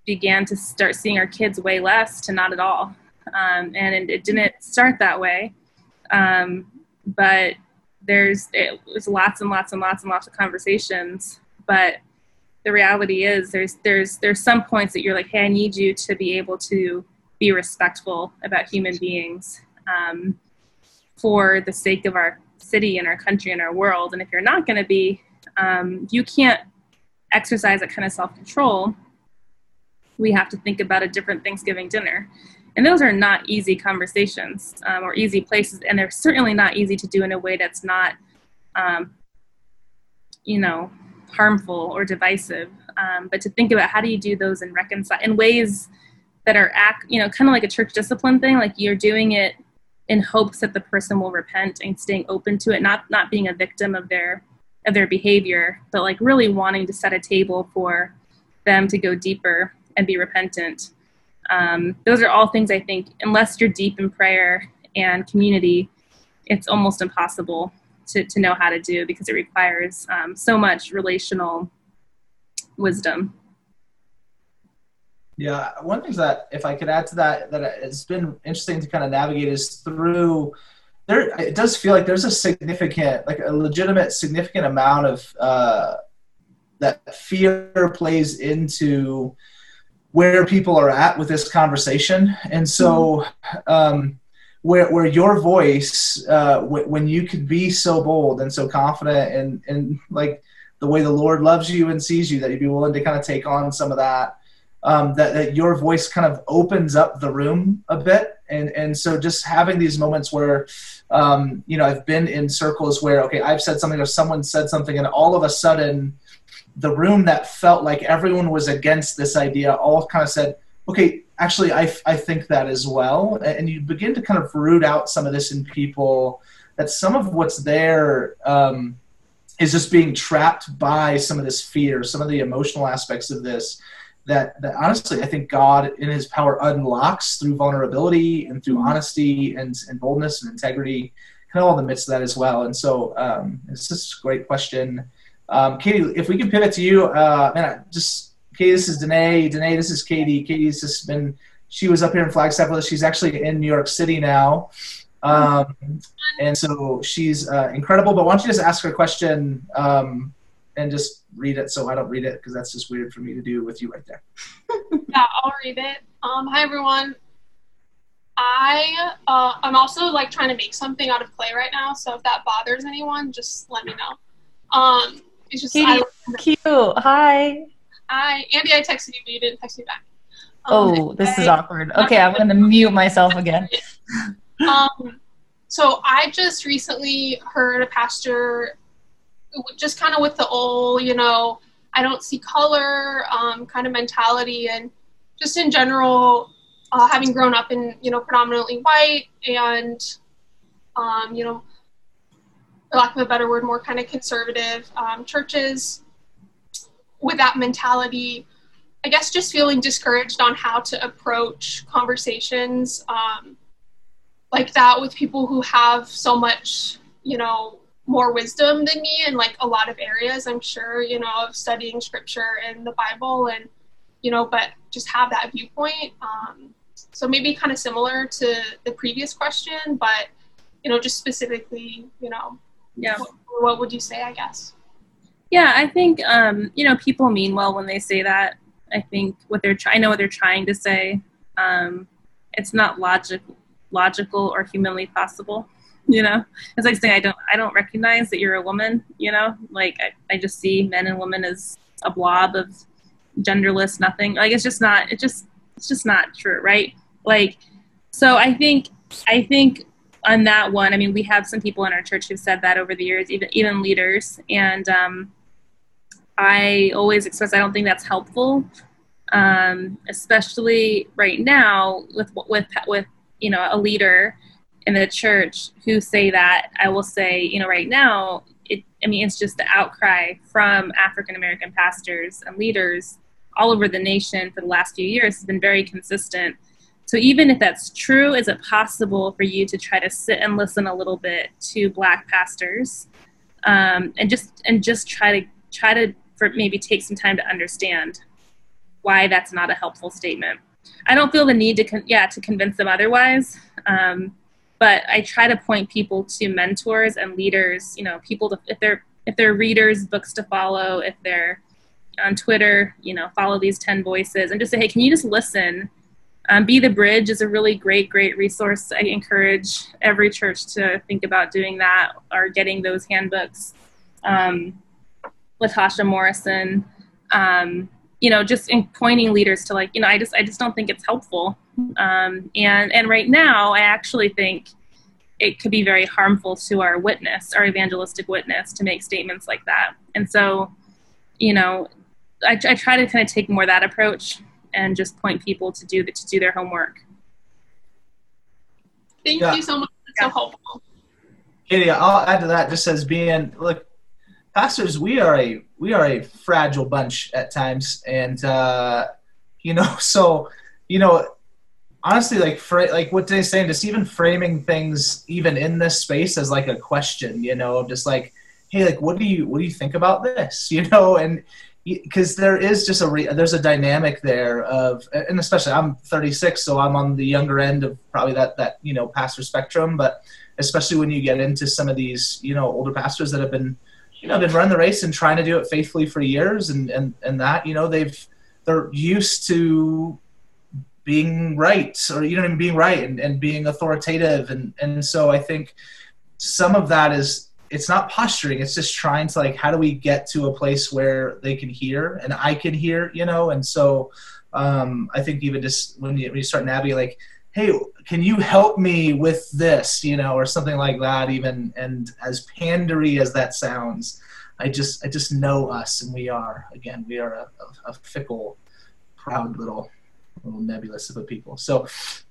began to start seeing our kids way less to not at all. Um, and it, didn't start that way. Um, but there's it was lots and lots and lots and lots of conversations. But the reality is there's there's there's some points that you're like, hey, I need you to be able to be respectful about human beings um, for the sake of our city and our country and our world. And if you're not going to be, um, you can't exercise that kind of self control. We have to think about a different Thanksgiving dinner. And those are not easy conversations um, or easy places. And they're certainly not easy to do in a way that's not, um, you know, harmful or divisive. Um, but to think about how do you do those and reconcile in ways that are act, you know, kind of like a church discipline thing, like you're doing it in hopes that the person will repent and staying open to it, not not being a victim of their of their behavior, but like really wanting to set a table for them to go deeper and be repentant. Um, those are all things I think, unless you're deep in prayer and community, it's almost impossible to, to know how to do because it requires um, so much relational wisdom. Yeah, one thing that if I could add to that that it's been interesting to kind of navigate is through there. It does feel like there's a significant, like a legitimate, significant amount of uh, that fear plays into where people are at with this conversation, and so. Um, where, where your voice, uh, w- when you could be so bold and so confident and, and like the way the Lord loves you and sees you, that you'd be willing to kind of take on some of that um, that, that your voice kind of opens up the room a bit. And, and so just having these moments where, um, you know, I've been in circles where, okay, I've said something or someone said something and all of a sudden the room that felt like everyone was against this idea all kind of said, okay, actually, I, I think that as well. And you begin to kind of root out some of this in people that some of what's there um, is just being trapped by some of this fear, some of the emotional aspects of this that, that honestly I think God in his power unlocks through vulnerability and through honesty and, and boldness and integrity, kind of all in the midst of that as well. And so um, it's just a great question. Um, Katie, if we can pivot to you, uh, man, I just Katie, this is Danae. Danae, this is Katie. Katie's just been, she was up here in Flagstaff with us. She's actually in New York City now. Um, and so she's uh, incredible. But why don't you just ask her a question um, and just read it so I don't read it because that's just weird for me to do with you right there. [laughs] yeah, I'll read it. Um, hi everyone. I uh, I'm also like trying to make something out of clay right now, so if that bothers anyone, just let me know. Um, it's just Katie, I, cute. Hi. Hi, Andy. I texted you, but you didn't text me back. Um, oh, this I, is awkward. Okay, I'm gonna mute myself again. [laughs] um, so I just recently heard a pastor just kind of with the old, you know, I don't see color um, kind of mentality, and just in general, uh, having grown up in you know predominantly white and um, you know, for lack of a better word, more kind of conservative um, churches with that mentality. I guess just feeling discouraged on how to approach conversations um, like that with people who have so much, you know, more wisdom than me in like a lot of areas i'm sure you know of studying scripture and the bible and you know but just have that viewpoint. Um, so maybe kind of similar to the previous question but you know just specifically you know yeah. what, what would you say i guess? Yeah i think um, you know people mean well when they say that. I think what they're trying i know what they're trying to say. Um, it's not logic logical or humanly possible [laughs] you know? It's like saying i don't i don't recognize that you're a woman you know? Like i, I just see men and women as a blob of genderless nothing. Like it's just not it just it's just not true right? Like so i think i think on that one, I mean, we have some people in our church who've said that over the years, even even leaders, and um, I always express I don't think that's helpful, um, especially right now with with with you know a leader in the church who say that. I will say, you know, right now, it, I mean, it's just the outcry from African American pastors and leaders all over the nation for the last few years has been very consistent. So even if that's true, is it possible for you to try to sit and listen a little bit to Black pastors, um, and just and just try to try to for maybe take some time to understand why that's not a helpful statement. I don't feel the need to con- yeah to convince them otherwise. Um, but I try to point people to mentors and leaders. You know, people to, if they're if they're readers, books to follow. If they're on Twitter, you know, follow these ten voices and just say, hey, can you just listen? Um, Be the Bridge is a really great, great resource. I encourage every church to think about doing that or getting those handbooks. Um, Latasha Morrison, um, you know, just in pointing leaders to like, you know, I just, I just don't think it's helpful. Um, and and right now, I actually think it could be very harmful to our witness, our evangelistic witness, to make statements like that. And so, you know, I, I try to kind of take more that approach and just point people to do the, to do their homework. Thank Yeah. you so much. It's so helpful. Katie, I'll add to that just as being look, pastors, we are a we are a fragile bunch at times, and uh, you know, [laughs] so you know, honestly, like like what they're saying, just even framing things even in this space as like a question, you know, just like, hey, like, what do you what do you think about this, [laughs] you know, and because there is just a re- there's a dynamic there of and especially I'm 36 so I'm on the younger end of probably that that you know pastor spectrum but especially when you get into some of these you know older pastors that have been you know been running the race and trying to do it faithfully for years and and and that you know they've they're used to being right or you know being right and, and being authoritative. And and so I think some of that is it's not posturing it's just trying to like how do we get to a place where they can hear and I can hear you know? And so um, I think even just when you, when you start navigating like hey can you help me with this you know or something like that even and as pandery as that sounds I just I just know us and we are again we are a, a, fickle proud little little nebulous of a people so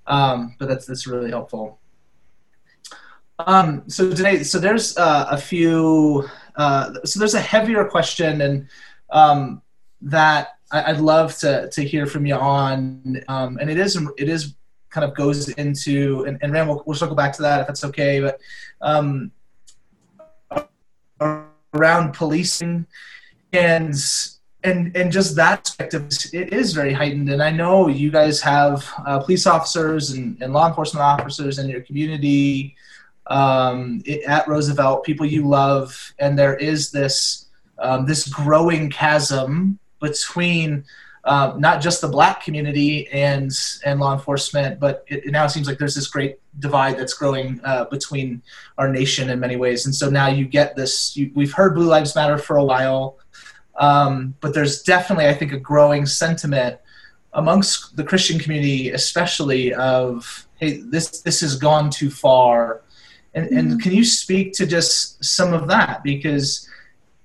um, but that's that's really helpful um, so today, so there's uh, a few. Uh, so there's a heavier question, and um, that I, would love to to hear from you on. Um, and it is it is kind of goes into and, and Rand, we'll, we'll circle back to that if that's okay. But um, around policing and and and just that perspective, it is very heightened. And I know you guys have uh, police officers and, and law enforcement officers in your community um, it, at Roosevelt, people you love, and there is this um, this growing chasm between uh, not just the black community and and law enforcement, but it, it now seems like there's this great divide that's growing uh, between our nation in many ways. And so now you get this. You, we've heard Blue Lives Matter for a while, um, but there's definitely, I think, a growing sentiment amongst the Christian community, especially of hey, this this has gone too far and, and can you speak to just some of that? Because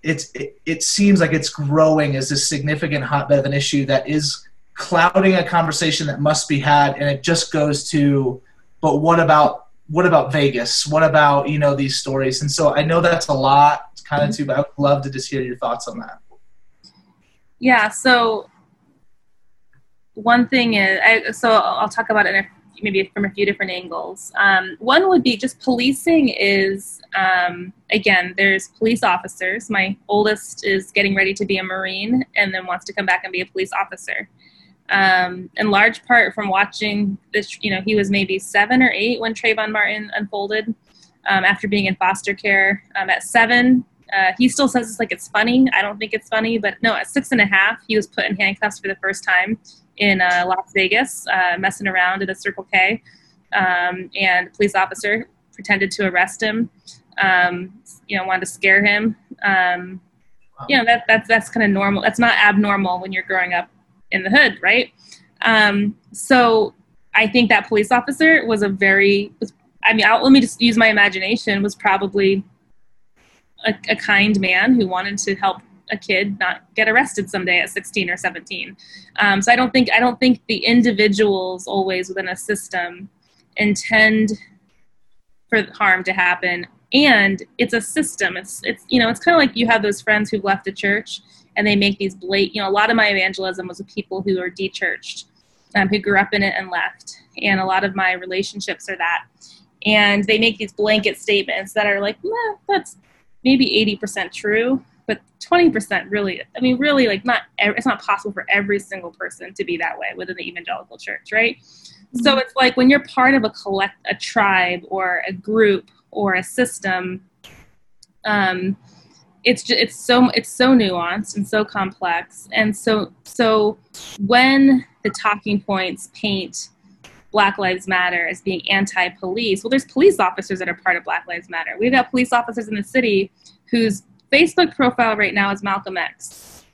it's, it, it seems like it's growing as a significant hotbed of an issue that is clouding a conversation that must be had. And it just goes to, but what about, what about Vegas? What about, you know, these stories? And so I know that's a lot kind of mm-hmm. too, but I would love to just hear your thoughts on that. Yeah. So one thing is, I, so I'll talk about it in a maybe from a few different angles. Um, one would be just policing is, um, again, there's police officers. My oldest is getting ready to be a Marine and then wants to come back and be a police officer. Um, in large part from watching this, you know, he was maybe seven or eight when Trayvon Martin unfolded um, after being in foster care. Um, at seven, uh, he still says it's like it's funny. I don't think it's funny, but no, at six and a half, he was put in handcuffs for the first time in uh, Las Vegas, uh, messing around at a Circle K, um, and a police officer pretended to arrest him. Um, you know, wanted to scare him. Um, you know, that that's that's kind of normal. That's not abnormal when you're growing up in the hood, right? Um, so I think that police officer was a very was I mean, I'll, let me just use my imagination. Was probably a, a kind man who wanted to help a kid not get arrested someday at 16 or 17. Um, so I don't think I don't think the individuals always within a system intend for harm to happen. And it's a system. It's it's you know it's kind of like you have those friends who've left the church and they make these blatant. You know, a lot of my evangelism was with people who are de-churched, um, who grew up in it and left, and a lot of my relationships are that. And they make these blanket statements that are like, nah, that's maybe 80% true, but 20% really i mean really like not it's not possible for every single person to be that way within the evangelical church right mm-hmm. so it's like when you're part of a collect a tribe or a group or a system um it's just, it's so it's so nuanced and so complex and so so when the talking points paint Black Lives Matter as being anti-police. Well, there's police officers that are part of Black Lives Matter. We've got police officers in the city whose Facebook profile right now is Malcolm X.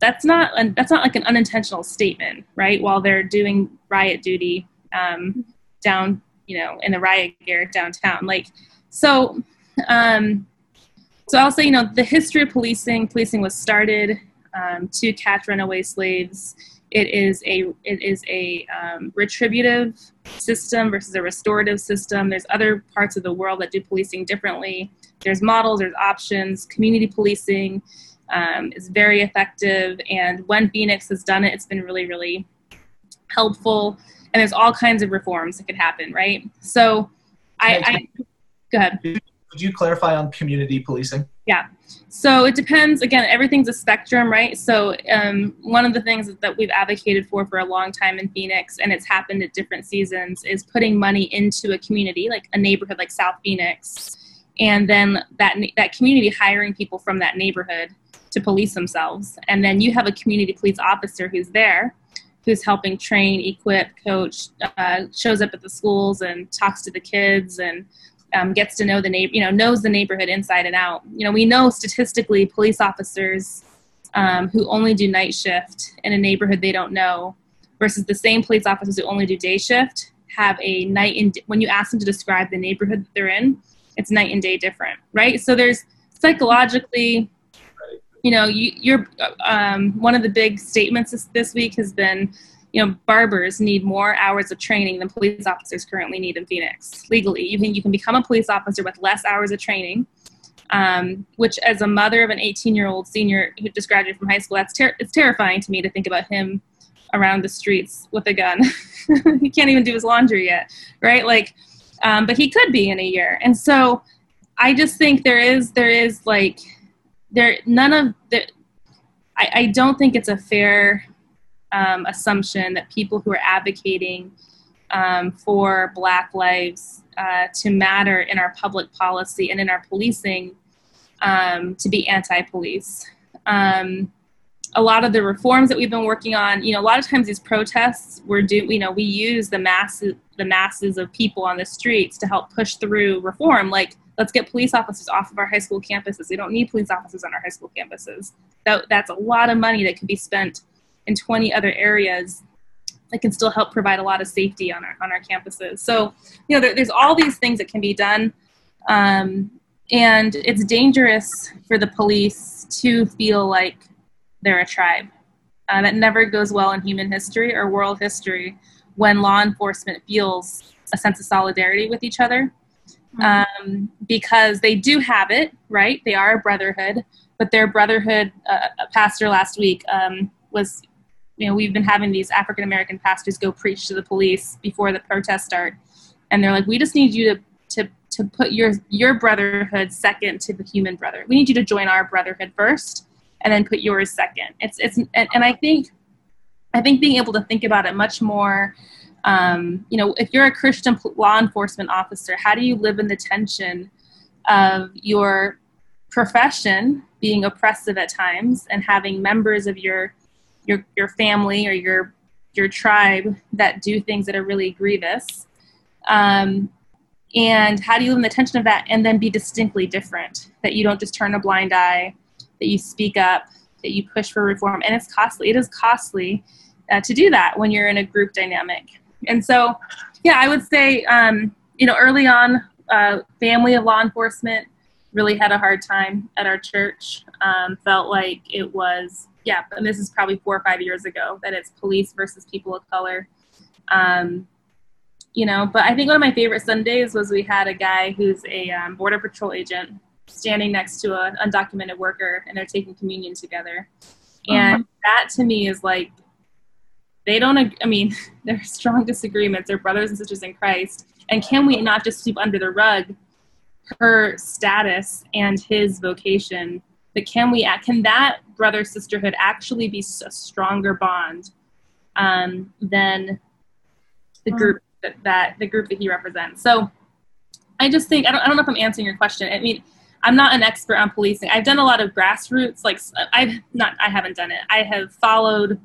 That's not that's not like an unintentional statement, right? While they're doing riot duty um, down, you know, in the riot gear downtown, like so. Um, so I'll say, you know, the history of policing. Policing was started um, to catch runaway slaves. It is a it is a um, retributive system versus a restorative system. There's other parts of the world that do policing differently there's models, there's options. Community policing um, is very effective, and when Phoenix has done it, it's been really, really helpful. And there's all kinds of reforms that could happen, right? So, I, I go ahead. Could you clarify on community policing? Yeah. So it depends. Again, everything's a spectrum, right? So um, one of the things that we've advocated for for a long time in Phoenix, and it's happened at different seasons, is putting money into a community, like a neighborhood like South Phoenix, and then that that community hiring people from that neighborhood to police themselves. And then you have a community police officer who's there who's helping train equip coach uh, shows up at the schools and talks to the kids and um, gets to know the neighbor you know knows the neighborhood inside and out. You know we know statistically police officers um, who only do night shift in a neighborhood they don't know versus the same police officers who only do day shift have a night in when you ask them to describe the neighborhood that they're in it's night and day different, right? So there's psychologically, you know, you, you're um, one of the big statements this, this week has been, you know, barbers need more hours of training than police officers currently need in Phoenix legally. You can you can become a police officer with less hours of training. Um, which, as a mother of an 18-year-old senior who just graduated from high school, that's ter- it's terrifying to me to think about him around the streets with a gun. [laughs] he can't even do his laundry yet, right? Like, um, but he could be in a year. And so I just think there is there is like there none of the I, I don't think it's a fair um, assumption that people who are advocating um, for Black lives uh, to matter in our public policy and in our policing um, to be anti-police. A lot of the reforms that we've been working on, you know, a lot of times these protests, we're do, you know, we use the masses, the masses of people on the streets to help push through reform. Like, let's get police officers off of our high school campuses. We don't need police officers on our high school campuses. That, that's a lot of money that could be spent in 20 other areas that can still help provide a lot of safety on our on our campuses. So, you know, there, there's all these things that can be done. Um, and it's dangerous for the police to feel like they're a tribe. Uh, that never goes well in human history or world history when law enforcement feels a sense of solidarity with each other. Mm-hmm. Um, because they do have it, right? They are a brotherhood, but their brotherhood, uh, a pastor last week um, was, you know, we've been having these African American pastors go preach to the police before the protests start. And they're like, we just need you to, to, to put your, your brotherhood second to the human brother. We need you to join our brotherhood first and then put yours second. It's it's and, and I think I think being able to think about it much more. Um, you know, if you're a Christian law enforcement officer, how do you live in the tension of your profession being oppressive at times and having members of your your your family or your your tribe that do things that are really grievous um, and how do you live in the tension of that and then be distinctly different that you don't just turn a blind eye that you speak up, that you push for reform. And it's costly. It is costly uh, to do that when you're in a group dynamic. And so, yeah, I would say um, you know, early on, uh, family of law enforcement really had a hard time at our church. Um, felt like it was, yeah, and this is probably four or five years ago, that it's police versus people of color. Um, you know, but I think one of my favorite Sundays was we had a guy who's a um, border patrol agent standing next to an undocumented worker, and they're taking communion together. And uh-huh. that to me is like they don't. I mean, [laughs] there are strong disagreements. They're brothers and sisters in Christ, and can we not just sweep under the rug her status and his vocation? But can we? Can that brother sisterhood actually be a stronger bond um, than the group that, that the group that he represents? So, I just think I don't. I don't know if I'm answering your question. I mean, I'm not an expert on policing. I've done a lot of grassroots. Like I've not. I haven't done it. I have followed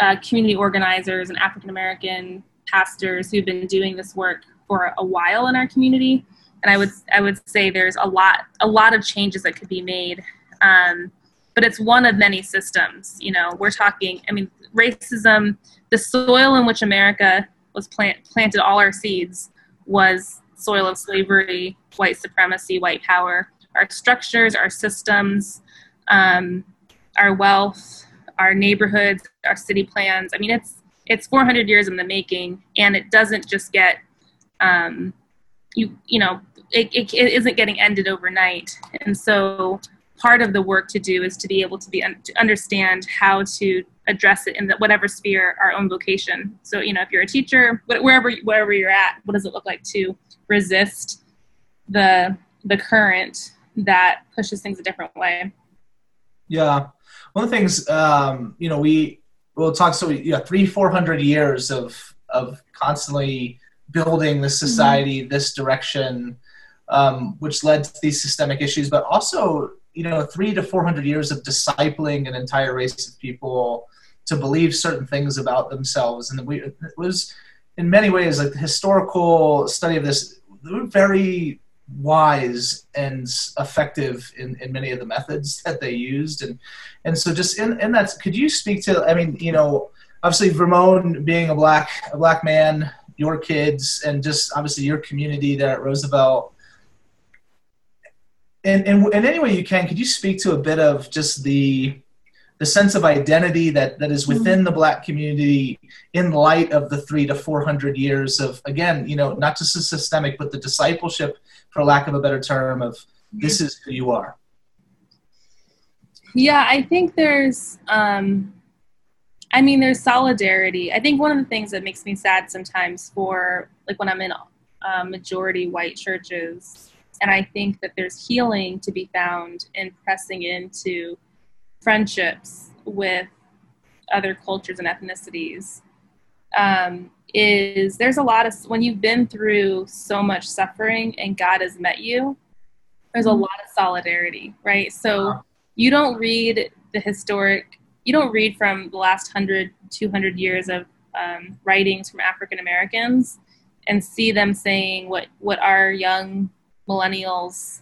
uh, community organizers and African American pastors who've been doing this work for a while in our community, and I would I would say there's a lot a lot of changes that could be made, um, but it's one of many systems. You know, we're talking. I mean, racism, the soil in which America was plant, planted all our seeds was soil of slavery, white supremacy, white power. Our structures, our systems, um, our wealth, our neighborhoods, our city plans. I mean, it's it's 400 years in the making, and it doesn't just get um, you you know it, it, it isn't getting ended overnight. And so part of the work to do is to be able to be to understand how to address it in the, whatever sphere our own vocation. So you know, if you're a teacher, wherever wherever you're at, what does it look like to resist the the current that pushes things a different way? Yeah, one of the things um, you know we will talk so we, yeah three four hundred years of of constantly building this mm-hmm. society mm-hmm. this direction um, which led to these systemic issues but also you know three to four hundred years of discipling an entire race of people to believe certain things about themselves and we it was in many ways like the historical study of this very wise and effective in, in many of the methods that they used. And and so just in, in that could you speak to i mean you know obviously vermon being a black a black man your kids and just obviously your community there at roosevelt. And, and in any way you can could you speak to a bit of just the the sense of identity that, that is within mm-hmm. the black community in light of the three to four hundred years of again you know not just the systemic but the discipleship for lack of a better term of this is who you are yeah i think there's um i mean there's solidarity i think one of the things that makes me sad sometimes for like when i'm in uh, majority white churches and i think that there's healing to be found in pressing into friendships with other cultures and ethnicities um, is there's a lot of when you've been through so much suffering and God has met you, there's a mm-hmm. lot of solidarity, right? So you don't read the historic, you don't read from the last 100, 200 years of um, writings from African Americans and see them saying what, what our young millennials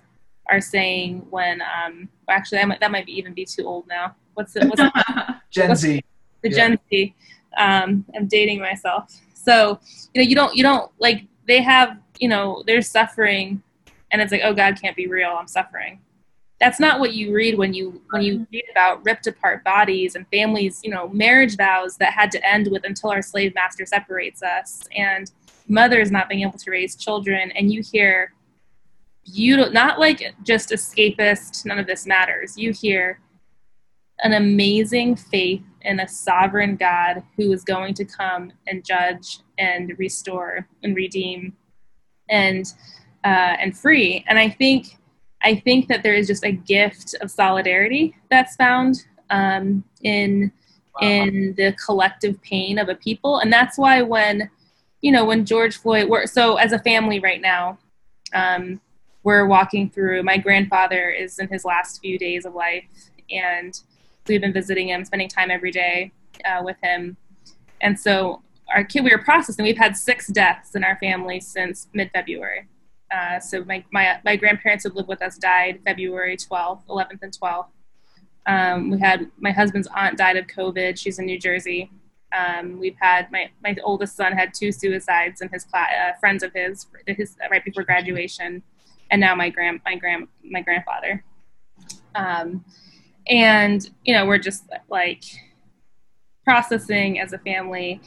are saying when um, actually that might, that might be even be too old now. What's it? What's [laughs] Gen what's, Z. The yeah. Gen Z. Um, I'm dating myself. So you know you don't you don't like they have you know they're suffering, and it's like oh God can't be real. I'm suffering. That's not what you read when you when you read about ripped apart bodies and families. You know marriage vows that had to end with until our slave master separates us and mothers not being able to raise children and you hear you not like just escapist none of this matters. You hear an amazing faith in a sovereign god who is going to come and judge and restore and redeem and uh, and free. And i think i think that there is just a gift of solidarity that's found um, in in the collective pain of a people. And that's why when you know when george floyd we're so as a family right now um, we're walking through. My grandfather is in his last few days of life, and we've been visiting him, spending time every day uh, with him. And so our kid, we were processing. We've had six deaths in our family since mid-February. Uh, so my, my my grandparents who lived with us died February 12th, 11th, and 12th. Um, we had my husband's aunt died of COVID. She's in New Jersey. Um, we've had my my oldest son had two suicides in his class, uh, friends of his, his right before graduation, and now my grand my grand my grandfather. Um, and you know we're just like processing as a family,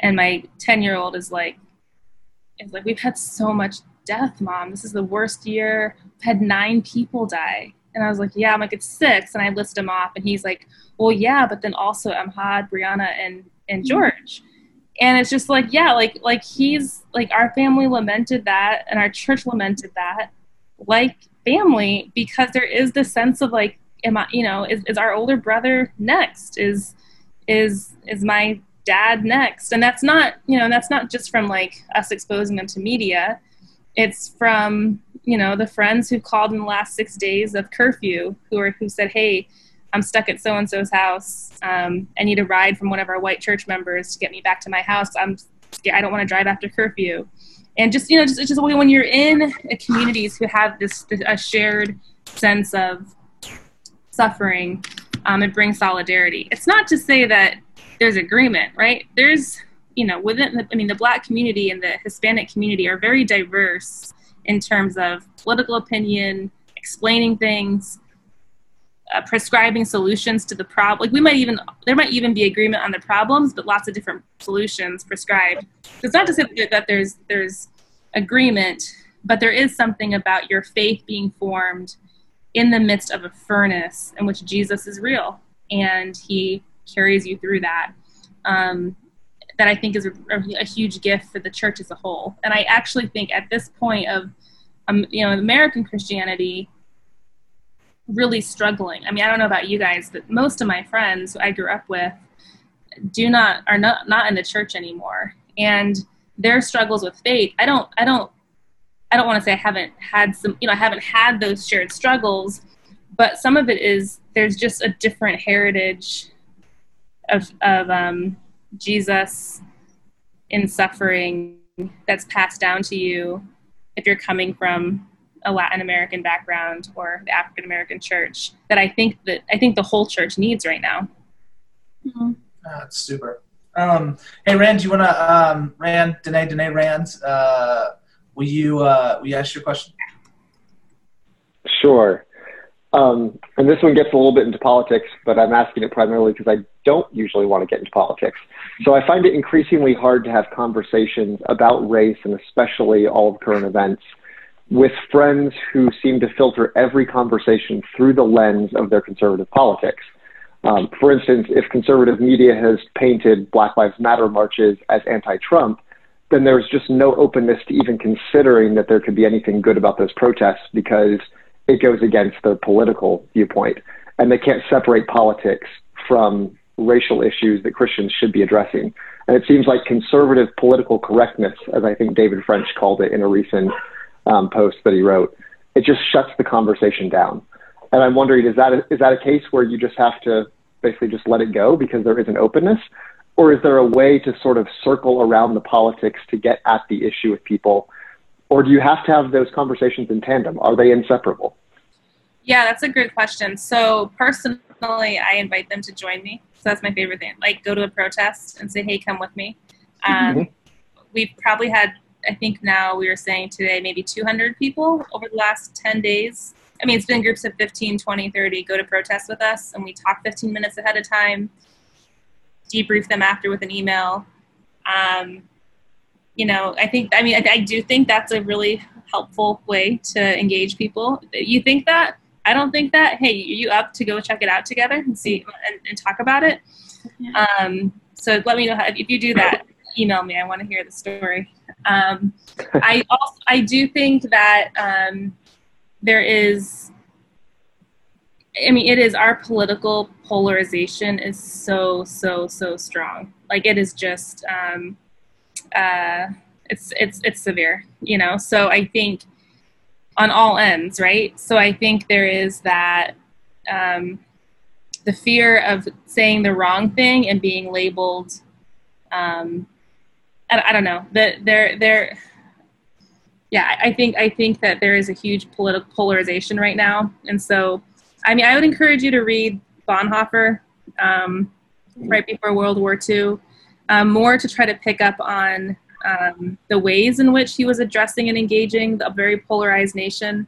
and my ten year old is like is like we've had so much death, mom. This is the worst year. I've had nine people die. And I was like, yeah, I'm like, it's six. And I list them off. And he's like, well, yeah, but then also Ahmaud, Breonna, and, and mm-hmm. George. And it's just like, yeah, like, like he's like, our family lamented that and our church lamented that like family because there is this sense of like, am I, you know, is, is our older brother next? Is, is, is my dad next? And that's not, you know, that's not just from like us exposing them to media it's from you know the friends who called in the last six days of curfew who are who said hey i'm stuck at so and so's house um, i need a ride from one of our white church members to get me back to my house i'm i don't want to drive after curfew and just you know just, just when you're in communities who have this, this a shared sense of suffering um, it brings solidarity. It's not to say that there's agreement right? There's you know, within, the, I mean, the black community and the Hispanic community are very diverse in terms of political opinion, explaining things, uh, prescribing solutions to the problem. Like we might even, there might even be agreement on the problems, but lots of different solutions prescribed. So it's not to say that there's, there's agreement, but there is something about your faith being formed in the midst of a furnace in which Jesus is real and he carries you through that. Um, that I think is a, a, huge gift for the church as a whole. And I actually think at this point of, um, you know, American Christianity really struggling. I mean, I don't know about you guys, but most of my friends I grew up with do not are not not in the church anymore, and their struggles with faith. I don't. I don't. I don't want to say I haven't had some. You know, I haven't had those shared struggles, but some of it is there's just a different heritage of of um, Jesus in suffering that's passed down to you if you're coming from a Latin American background or the African American church that I think that I think the whole church needs right now. Mm-hmm. Oh, that's super. Um, hey Rand, do you want to um, Rand, Danae, Danae, Rand? Uh, will you uh, will you ask your question? Sure. Um, and this one gets a little bit into politics, but I'm asking it primarily because I don't usually want to get into politics. So I find it increasingly hard to have conversations about race and especially all of current events with friends who seem to filter every conversation through the lens of their conservative politics. Um, for instance, if conservative media has painted Black Lives Matter marches as anti Trump, then there's just no openness to even considering that there could be anything good about those protests because it goes against their political viewpoint. And they can't separate politics from racial issues that Christians should be addressing. And it seems like conservative political correctness, as I think David French called it in a recent um, post that he wrote, it just shuts the conversation down. And I'm wondering, is that a, is that a case where you just have to basically just let it go because there is an openness, or is there a way to sort of circle around the politics to get at the issue with people or do you have to have those conversations in tandem? Are they inseparable? Yeah, that's a great question. So personally, I invite them to join me. So that's my favorite thing. Like go to a protest and say, "Hey, come with me." Um, mm-hmm. We've probably had, I think now we were saying today, maybe 200 people over the last 10 days. I mean, it's been groups of 15, 20, 30 go to protest with us, and we talk 15 minutes ahead of time, debrief them after with an email. Um, you know, I think, I mean, I, I do think that's a really helpful way to engage people. You think that? I don't think that. Hey, you up to go check it out together and see and, and talk about it? Um, so let me know how, if you do that. Email me. I want to hear the story. Um, I also I do think that um, there is. I mean, it is our political polarization is so so so strong. Like it is just. Um, uh, it's it's it's severe, you know. So I think on all ends, right? So I think there is that um, the fear of saying the wrong thing and being labeled. Um, I, I don't know that there there. Yeah, I think I think that there is a huge political polarization right now, and so I mean I would encourage you to read Bonhoeffer um, right before World War II um, more to try to pick up on um, the ways in which he was addressing and engaging a very polarized nation.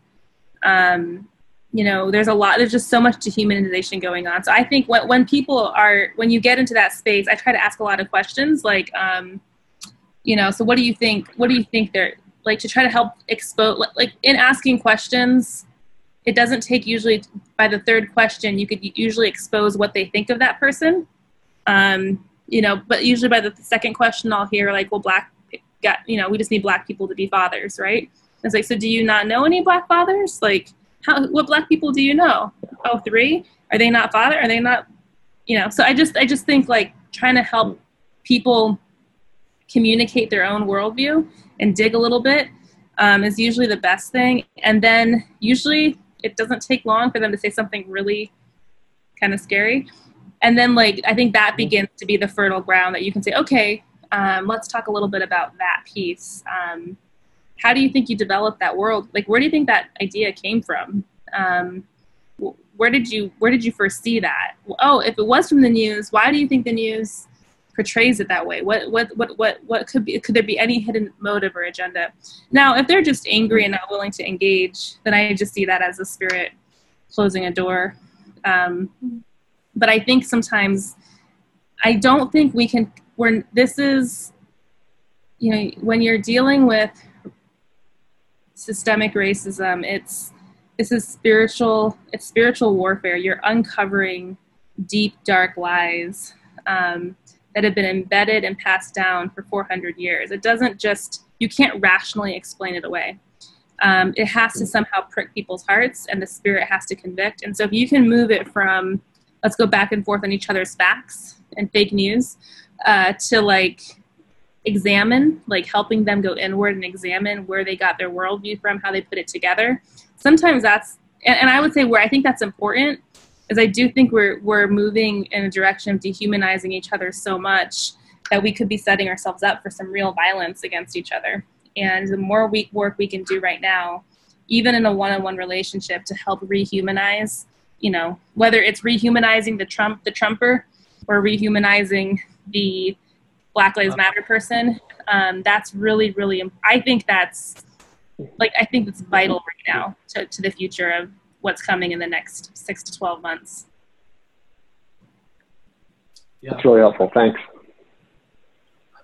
Um, you know, there's a lot, there's just so much dehumanization going on. So I think when, when people are, when you get into that space, I try to ask a lot of questions like, um, you know, so what do you think, what do you think they're, like to try to help expose, like in asking questions, it doesn't take usually by the third question, you could usually expose what they think of that person. Um, you know, but usually by the second question, I'll hear like, well, black, got, you know, we just need black people to be fathers, right? It's like, so do you not know any black fathers? Like, how, what black people do you know? Oh, three? Are they not father? Are they not, you know? So I just, I just think like trying to help people communicate their own worldview and dig a little bit um, is usually the best thing. And then usually it doesn't take long for them to say something really kind of scary. And then like I think that begins to be the fertile ground that you can say, okay, um, let's talk a little bit about that piece. Um, how do you think you developed that world? Like, where do you think that idea came from? Um, where did you where did you first see that? Oh, if it was from the news, why do you think the news portrays it that way? What what what what what could be could there be any hidden motive or agenda? Now, if they're just angry and not willing to engage, then I just see that as a spirit closing a door. Um, but I think sometimes I don't think we can. When this is, you know, when you're dealing with systemic racism, it's this is spiritual. It's spiritual warfare. You're uncovering deep, dark lies. Um, that have been embedded and passed down for 400 years. It doesn't just, you can't rationally explain it away. Um, it has to somehow prick people's hearts and the spirit has to convict. And so if you can move it from, let's go back and forth on each other's facts and fake news, uh, to like examine, like helping them go inward and examine where they got their worldview from, how they put it together. Sometimes that's, and, and I would say where I think that's important is I do think we're we're moving in a direction of dehumanizing each other so much that we could be setting ourselves up for some real violence against each other. And the more we, work we can do right now, even in a one-on-one relationship, to help rehumanize, you know, whether it's rehumanizing the Trump the Trumper or rehumanizing the Black Lives Matter person, um, that's really really. I think that's like I think it's vital right now to, to the future of what's coming in the next six to 12 months. Yeah. That's really helpful. Thanks.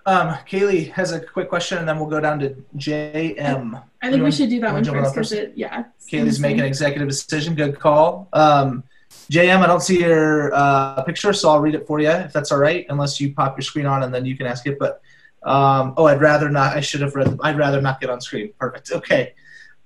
Um, Kaylee has a quick question, and then we'll go down to JM. I think we should do that one first because it, yeah. Kaylee's making an executive decision. Good call. Um, JM, I don't see your uh, picture, so I'll read it for you if that's all right, unless you pop your screen on and then you can ask it. But um, oh, I'd rather not. I should have read. I'd rather not get on screen. Perfect. Okay.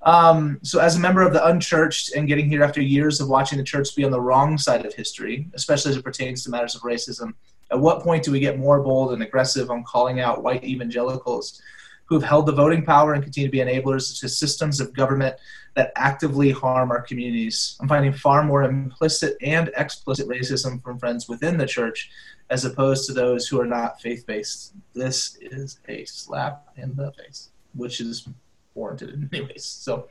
Um, so, as a member of the unchurched and getting here after years of watching the church be on the wrong side of history, especially as it pertains to matters of racism, at what point do we get more bold and aggressive on calling out white evangelicals who have held the voting power and continue to be enablers to systems of government that actively harm our communities? I'm finding far more implicit and explicit racism from friends within the church as opposed to those who are not faith based. This is a slap in the face, which is warranted anyways. So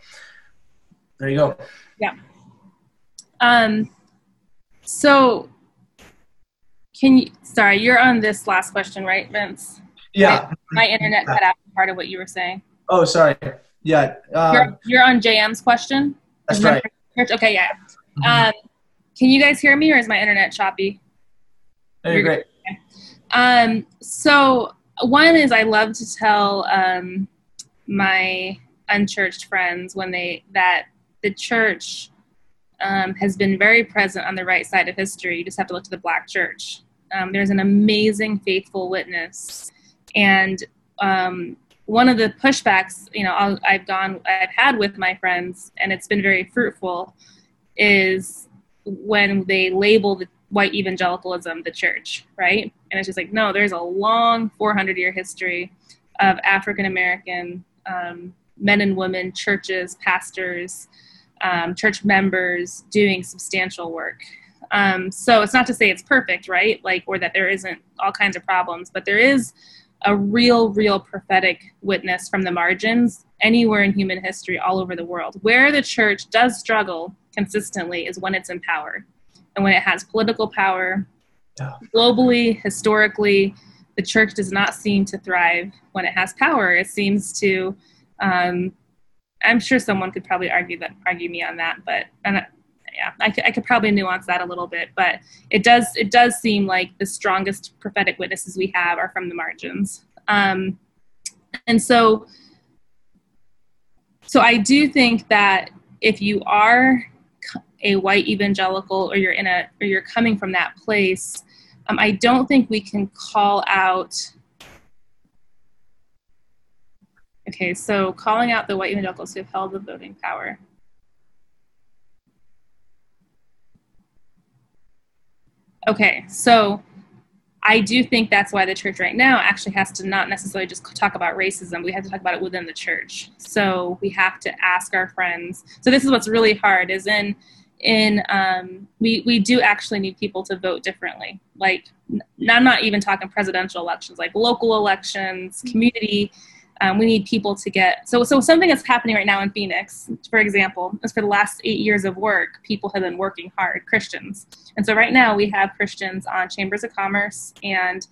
there you go. Yeah. Um, so can you, sorry, you're on this last question, right, Vince? Yeah. My, my internet cut out part of what you were saying. Oh, sorry. Yeah. Um, you're, you're, on JM's question? That's right. Okay, yeah. Mm-hmm. Um, can you guys hear me or is my internet choppy? Oh, you're great. Okay. Um, so one is I love to tell um, my unchurched friends when they that the church um, has been very present on the right side of history. You just have to look to the black church. Um, there's an amazing faithful witness, and um, one of the pushbacks you know i have gone I've had with my friends, and it's been very fruitful, is when they label the white evangelicalism the church, right? And it's just like no, there's a long 400 year history of African American um, men and women, churches, pastors, um, church members doing substantial work. Um, so it's not to say it's perfect, right? Like, or that there isn't all kinds of problems, but there is a real, real prophetic witness from the margins anywhere in human history all over the world. Where the church does struggle consistently is when it's in power and when it has political power. Globally, historically, the church does not seem to thrive when it has power. It seems to, um, I'm sure someone could probably argue that argue me on that, but and yeah, I could, I could probably nuance that a little bit, but it does it does seem like the strongest prophetic witnesses we have are from the margins, um, and so so I do think that if you are a white evangelical or you're in a or you're coming from that place um, i don't think we can call out okay so calling out the white evangelicals who have held the voting power okay so I do think that's why the church right now actually has to not necessarily just talk about racism. We have to talk about it within the church. So we have to ask our friends. So this is what's really hard is in in um, we we do actually need people to vote differently. Like I'm not even talking presidential elections, like local elections, community um, we need people to get so so something that's happening right now in Phoenix, for example, is for the last eight years of work, people have been working hard, Christians, and so right now we have Christians on chambers of commerce and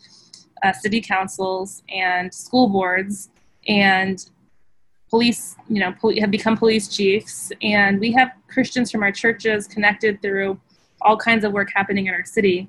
uh, city councils and school boards and police you know pol- have become police chiefs and we have christians from our churches connected through all kinds of work happening in our city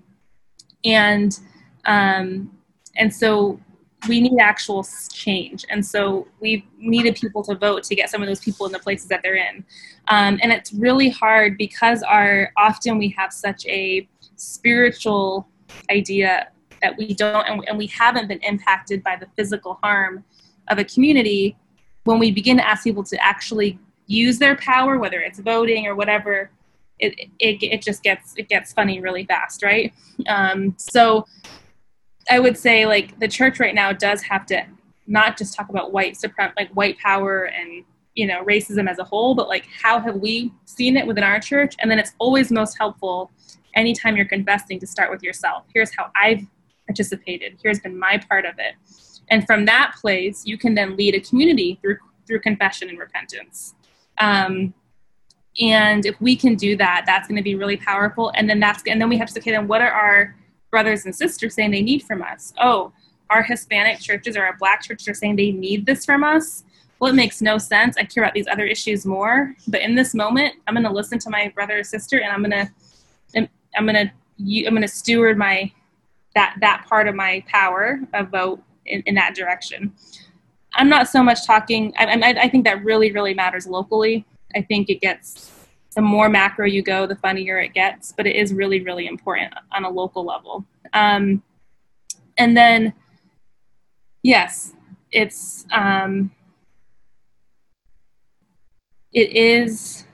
and um, and so we need actual change. And so we needed people to vote to get some of those people in the places that they're in. Um, and it's really hard because our often we have such a spiritual idea that we don't and, and we haven't been impacted by the physical harm of a community when we begin to ask people to actually use their power whether it's voting or whatever it, it, it just gets it gets funny really fast right um, so I would say like the church right now does have to not just talk about white suprem like white power and you know racism as a whole, but like how have we seen it within our church? And then it's always most helpful anytime you're confessing to start with yourself. Here's how I've participated. Here's been my part of it. And from that place, you can then lead a community through through confession and repentance. Um, and if we can do that, that's going to be really powerful. And then that's and then we have to say, okay, then what are our brothers and sisters saying they need from us. Oh, our Hispanic churches or our black churches are saying they need this from us. Well, it makes no sense. I care about these other issues more. But in this moment, I'm going to listen to my brother or sister, and I'm going to, I'm going to, I'm going to steward my that that part of my power of vote in, in that direction. I'm not so much talking. I, I, I think that really, really matters locally. I think it gets the more macro you go, the funnier it gets, but it is really, really important on a local level. Um, and then, yes, it's um, it is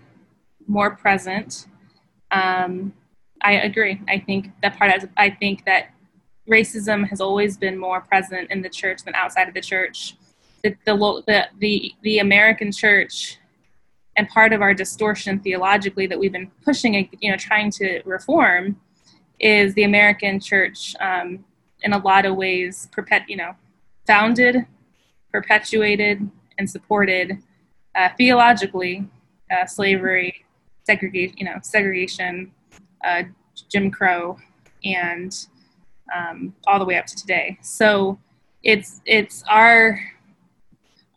more present. Um, I agree. I think that part. I think that racism has always been more present in the church than outside of the church. The the the the, the American church and part of our distortion theologically that we've been pushing, you know, trying to reform, is the American church, um, in a lot of ways, perpet, you know, founded, perpetuated, and supported uh, theologically uh, slavery, segregation, you know, segregation, uh, Jim Crow, and um, all the way up to today. So it's it's our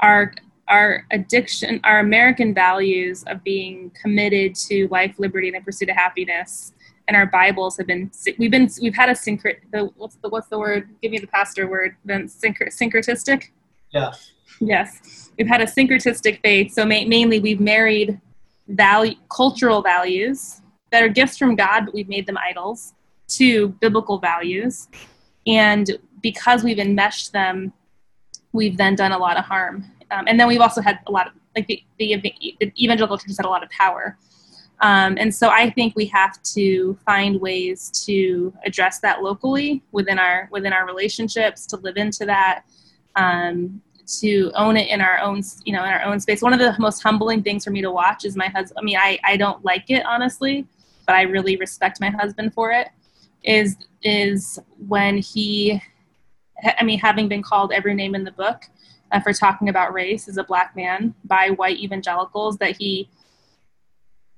our our addiction, our American values of being committed to life, liberty, and the pursuit of happiness, and our Bibles have been we've been we've had a syncret the what's the what's the word? Give me the pastor word. Then syncret, syncretistic. Yeah. Yes, we've had a syncretistic faith. So ma- mainly, we've married value, cultural values that are gifts from God, but we've made them idols to biblical values, and because we've enmeshed them, we've then done a lot of harm um, and then we've also had a lot of like the, the, evangelical churches had a lot of power. Um, and so I think we have to find ways to address that locally within our within our relationships, to live into that, um, to own it in our own you know in our own space. One of the most humbling things for me to watch is my husband. I mean, I I don't like it honestly, but I really respect my husband for it. Is is when he, I mean, having been called every name in the book, uh, for talking about race as a black man by white evangelicals that he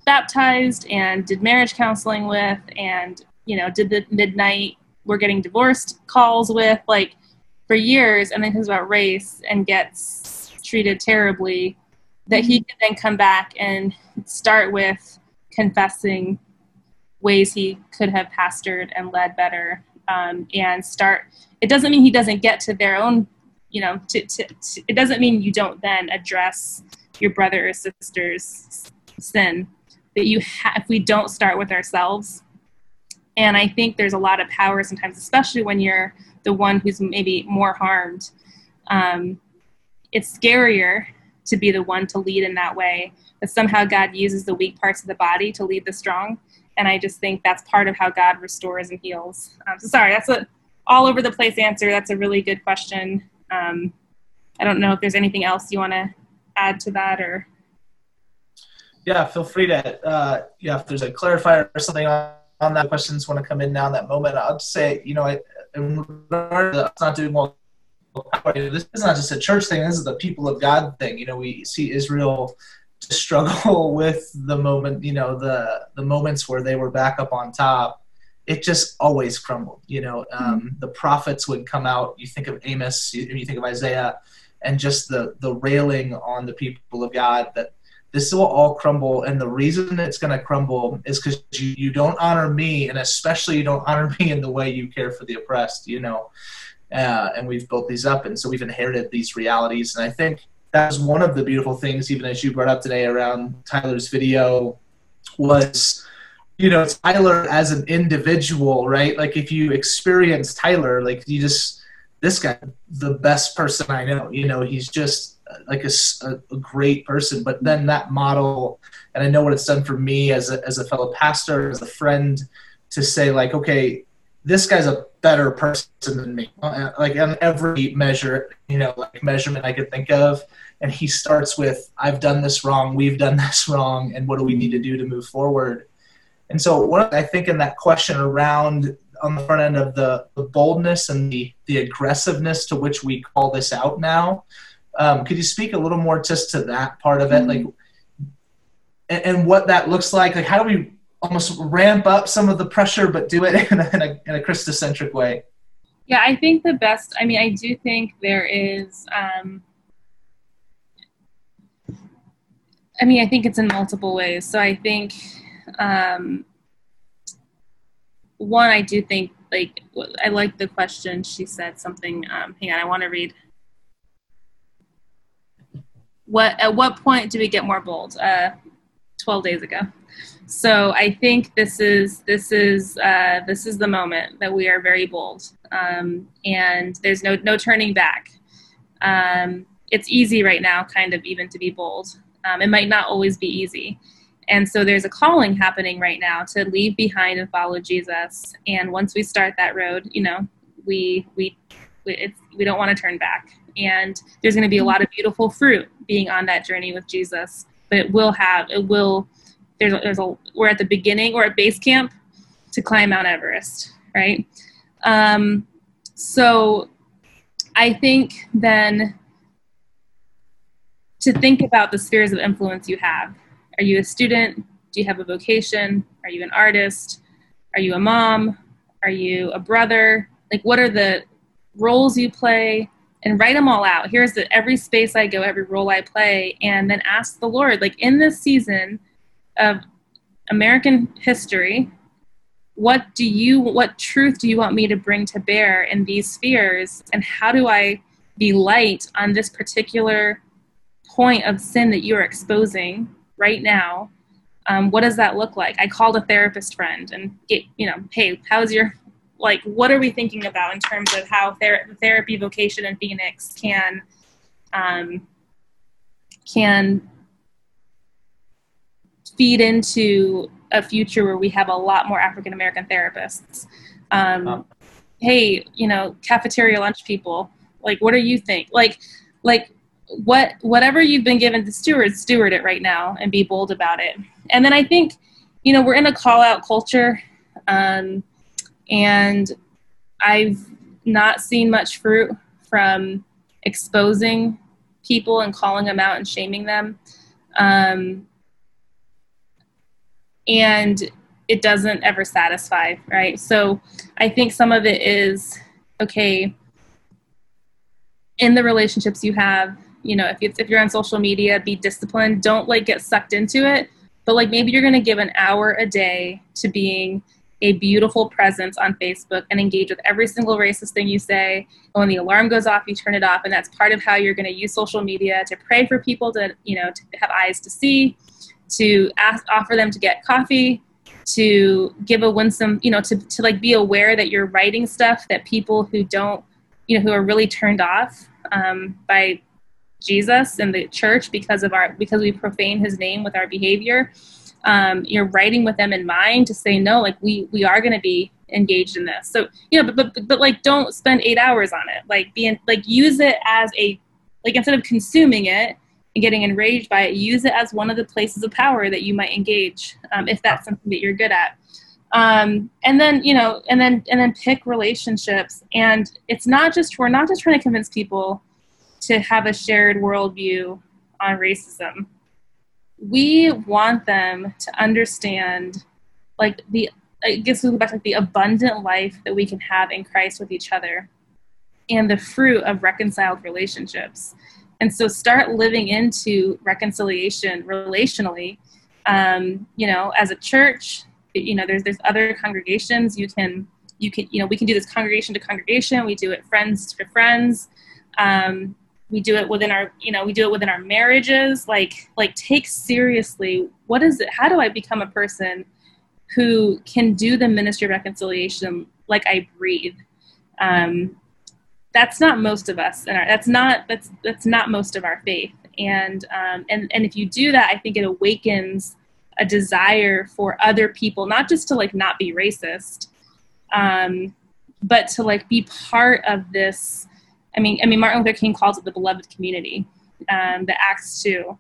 baptized and did marriage counseling with and you know did the midnight we're getting divorced calls with like for years. And then hears about race and gets treated terribly, that he can then come back and start with confessing ways he could have pastored and led better um, and start it doesn't mean he doesn't get to their own you know to, to, to, it doesn't mean you don't then address your brother or sister's sin that you ha- if we don't start with ourselves. And i think there's a lot of power sometimes especially when you're the one who's maybe more harmed. Um, it's scarier to be the one to lead in that way but somehow god uses the weak parts of the body to lead the strong and I just think that's part of how God restores and heals. Um, so sorry, that's a all over the place answer. That's a really good question. Um, I don't know if there's anything else you want to add to that or. Yeah, feel free to. Uh, yeah, if there's a clarifier or something on, on that, questions want to come in now in that moment. I'll just say, you know, I, in regard to not doing well this is not just a church thing. This is the people of God thing. You know, we see Israel to struggle [laughs] with the moment, you know, the the moments where they were back up on top, it just always crumbled. You know, um, mm-hmm. the prophets would come out. You think of Amos, you, you think of Isaiah, and just the the railing on the people of God that this will all crumble and the reason it's going to crumble is because you, you don't honor me and especially you don't honor [laughs] me in the way you care for the oppressed you know uh, and we've built these up and so we've inherited these realities and i think that was one of the beautiful things, even as you brought up today around Tyler's video, was you know Tyler as an individual, right? Like if you experience Tyler, like you just this guy, the best person I know. You know, he's just uh, like a, a, great person. But then that model, and I know what it's done for me as a as a fellow pastor, as a friend, to say like, okay, this guy's a better person than me, uh, like on every measure, you know, like measurement I could think of. And he starts with, "I've done this wrong. We've done [laughs] this wrong, and what do we need to do to move forward?" And so, what I think in that question around on the front end of the, the boldness and the the aggressiveness to which we call this out now, um, could you speak a little more just to that part of it, like, and, and what that looks like? Like, how do we almost ramp up some of the pressure, but do it [laughs] in a, in a, in a Christocentric way? Yeah, I think the best, I mean, I do think there is, um, I mean, I think it's in multiple ways. So I think, um, one, I do think, like, I like the question. She said something, um, hang on, I want to read. What, at what point do we get more bold? Uh, 12 days ago. So I think this is this is uh, this is the moment that we are very bold, um, and there's no no turning back. Um, it's easy right now, kind of even to be bold. Um, it might not always be easy, and so there's a calling happening right now to leave behind and follow Jesus. And once we start that road, you know, we we we, we don't want to turn back. And there's going to be a lot of beautiful fruit being on that journey with Jesus, but it will have it will there's a, there's a we're at the beginning or at base camp to climb Mount Everest, right? Um, so I think then to think about the spheres of influence you have. Are you a student? Do you have a vocation? Are you an artist? Are you a mom? Are you a brother? Like, what are the roles you play? And write them all out. Here's the every space I go, every role I play, and then ask the Lord, like in this season, of American history, what do you what truth do you want me to bring to bear in these spheres and how do I be light on this particular point of sin that you're exposing right now? Um, what does that look like? I called a therapist friend and get, you know, hey, how's your like what are we thinking about in terms of how ther- therapy vocation in Phoenix can um, can feed into a future where we have a lot more African American therapists. Um, Hey, you know, cafeteria lunch people. Like, what do you think? Like, like what whatever you've been given to steward, steward it right now and be bold about it. And then I think, you know, we're in a call out culture, um, and I've not seen much fruit from exposing people and calling them out and shaming them. Um, and it doesn't ever satisfy, right? So I think some of it is okay, in the relationships you have you know if, it's, if you're on social media be disciplined. Don't like get sucked into it. But like maybe you're going to give an hour a day to being a beautiful presence on facebook and engage with every single racist thing you say. And when the alarm goes off you turn it off and that's part of how you're going to use social media to pray for people to you know to have eyes to see to ask offer them to get coffee to give a winsome you know to, to like be aware that you're writing stuff that people who don't you know who are really turned off um, by Jesus and the church because of our because we profane his name with our behavior. Um, you're writing with them in mind to say no, like we we are going to be engaged in this. So you know, but, but but like don't spend eight hours on it. Like being like use it as a like instead of consuming it getting enraged by it, use it as one of the places of power that you might engage um, if that's something that you're good at. Um, and then you know, and then and then pick relationships. And it's not just we're not just trying to convince people to have a shared worldview on racism. We want them to understand, like the I guess we go back like the abundant life that we can have in Christ with each other, and the fruit of reconciled relationships. And so, start living into reconciliation relationally. Um, you know, as a church, you know, there's there's other congregations you can you can you know we can do this congregation to congregation. We do it friends to friends. Um, we do it within our you know we do it within our marriages like like take seriously what is it how do i become a person who can do the ministry of reconciliation like i breathe um, that's not most of us and that's not that's that's not most of our faith. And um, and and if you do that i think it awakens a desire for other people not just to like not be racist um, but to like be part of this. I mean, I mean, Martin Luther King calls it the beloved community, um, the Acts two,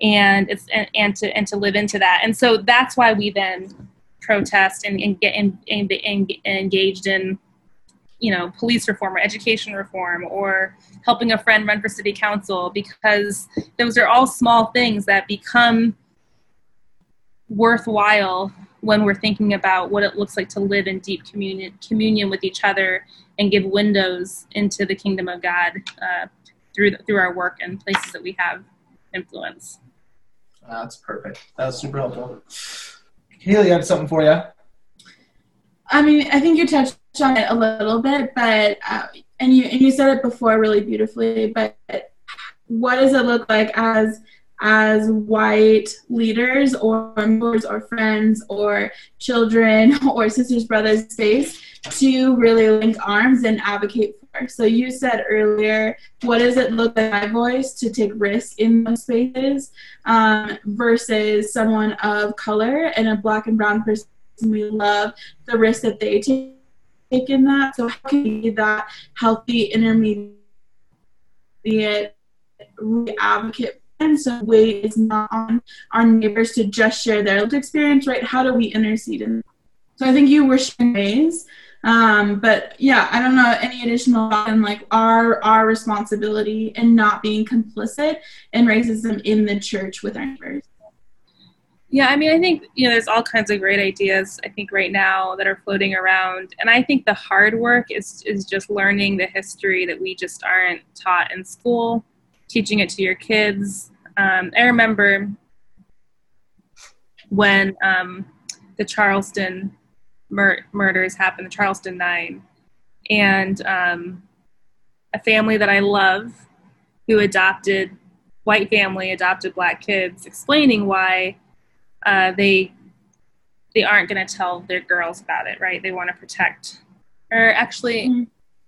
and it's and, and to and to live into that, and so that's why we then protest and, and get in, in, engaged in, you know, police reform or education reform or helping a friend run for city council because those are all small things that become worthwhile when we're thinking about what it looks like to live in deep communion communion with each other and give windows into the kingdom of God uh, through through our work and places that we have influence. That's perfect. That was super helpful. Haley, I have something for you. I mean, I think you touched on it a little bit, but uh, and you and you said it before really beautifully. But what does it look like as as white leaders or members or friends or children [laughs] or sisters, brothers space to really link arms and advocate for. So you said earlier, what does it look like my voice to take risk in those spaces um, versus someone of color and a black and brown person we love the risk that they take in that. So how can we be that healthy intermediate advocate and so weight is not on our neighbors to just share their lived experience, right? How do we intercede in that? so I think you were sharing ways um, but yeah, I don't know any additional on like our our responsibility in not being complicit in racism in the church with our neighbors. Yeah, I mean, I think you know, there's all kinds of great ideas. I think right now that are floating around, and I think the hard work is is just learning the history that we just aren't taught in school, teaching it to your kids. Um, I remember when um, the Charleston mur- murders happened, the Charleston Nine, and um, a family that I love who adopted white family adopted black kids, explaining why uh, they they aren't going to tell their girls about it, right? They want to protect. Or actually, mm-hmm.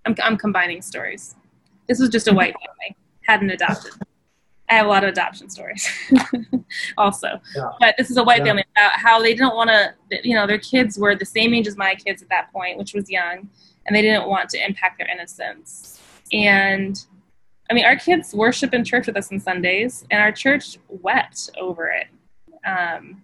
I'm I'm combining stories. This was just a white family hadn't adopted. I have a lot of adoption stories [laughs] also. Yeah. But this is a white yeah. family about how they didn't want to, you know, their kids were the same age as my kids at that point, which was young, and they didn't want to impact their innocence. And I mean, our kids worship in church with us on Sundays, and our church wept over it. Um,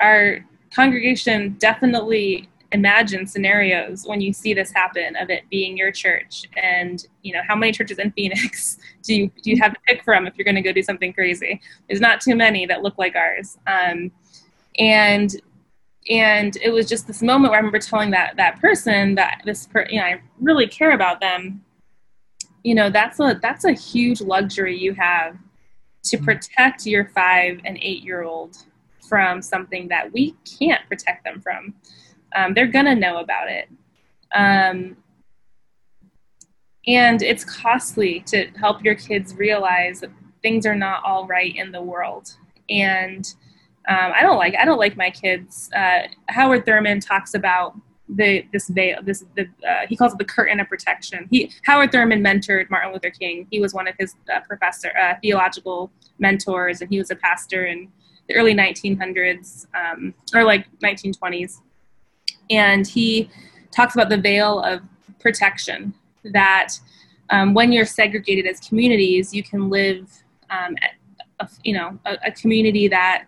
our congregation definitely imagine scenarios when you see this happen of it being your church and you know how many churches in phoenix [laughs] do you do you have to pick from if you're going to go do something crazy? There's not too many that look like ours. Um, and and it was just this moment where i remember telling that that person that this per, you know i really care about them. You know that's a that's a huge luxury you have to protect your five and eight year old from something that we can't protect them from. Um, they're gonna know about it. Um, and it's costly to help your kids realize that things are not all right in the world. And um, I don't like I don't like my kids. Uh, Howard Thurman talks about the this veil this the uh, he calls it the curtain of protection. He Howard Thurman mentored Martin Luther King. He was one of his uh, professor uh, theological mentors, and he was a pastor in the early 1900s um, or like 1920s. And he talks about the veil of protection that um, when you're segregated as communities, you can live, um, a, you know, a, a, community that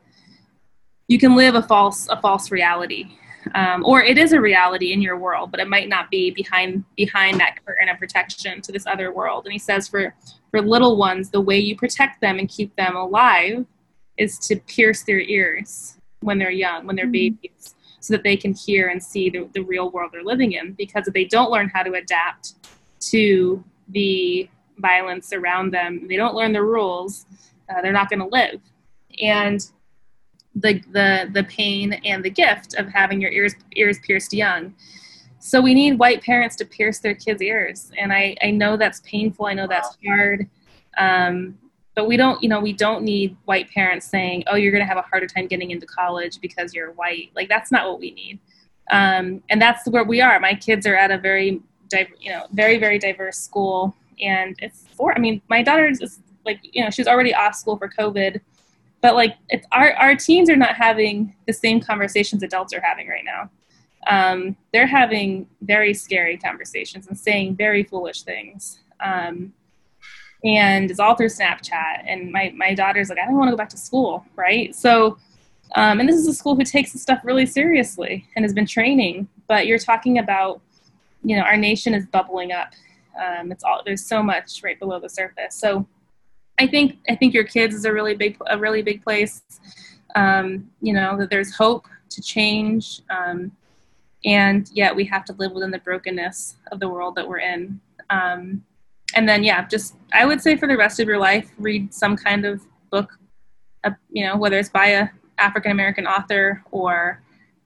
you can live a false a false reality, um, or it is a reality in your world, but it might not be behind behind that curtain of protection to this other world. And he says for for little ones, the way you protect them and keep them alive is to pierce their ears when they're young, when they're mm-hmm. babies, so that they can hear and see the, the real world they're living in. Because if they don't learn how to adapt to the violence around them, they don't learn the rules, uh, they're not going to live. And the, the, the pain and the gift of having your ears, ears pierced young. So we need white parents to pierce their kids' ears. And I, I know that's painful. I know that's hard. Um, but we don't you know we don't need white parents saying oh you're going to have a harder time getting into college because you're white. Like that's not what we need. Um, and that's where we are. My kids are at a very you know very very diverse school and it's for i mean my daughter is like you know she's already off school for covid but like it's our, our teens are not having the same conversations adults are having right now. Um, they're having very scary conversations and saying very foolish things. Um, and it's all through Snapchat. And my, my daughter's like, I don't want to go back to school, right? So, um, and this is a school who takes this stuff really seriously and has been training. But you're talking about, you know, our nation is bubbling up. Um, it's all there's so much right below the surface. So, I think I think your kids is a really big a really big place. Um, you know that there's hope to change, um, and yet we have to live within the brokenness of the world that we're in. Um, and then yeah, just I would say for the rest of your life, read some kind of book, uh, you know, whether it's by a African American author or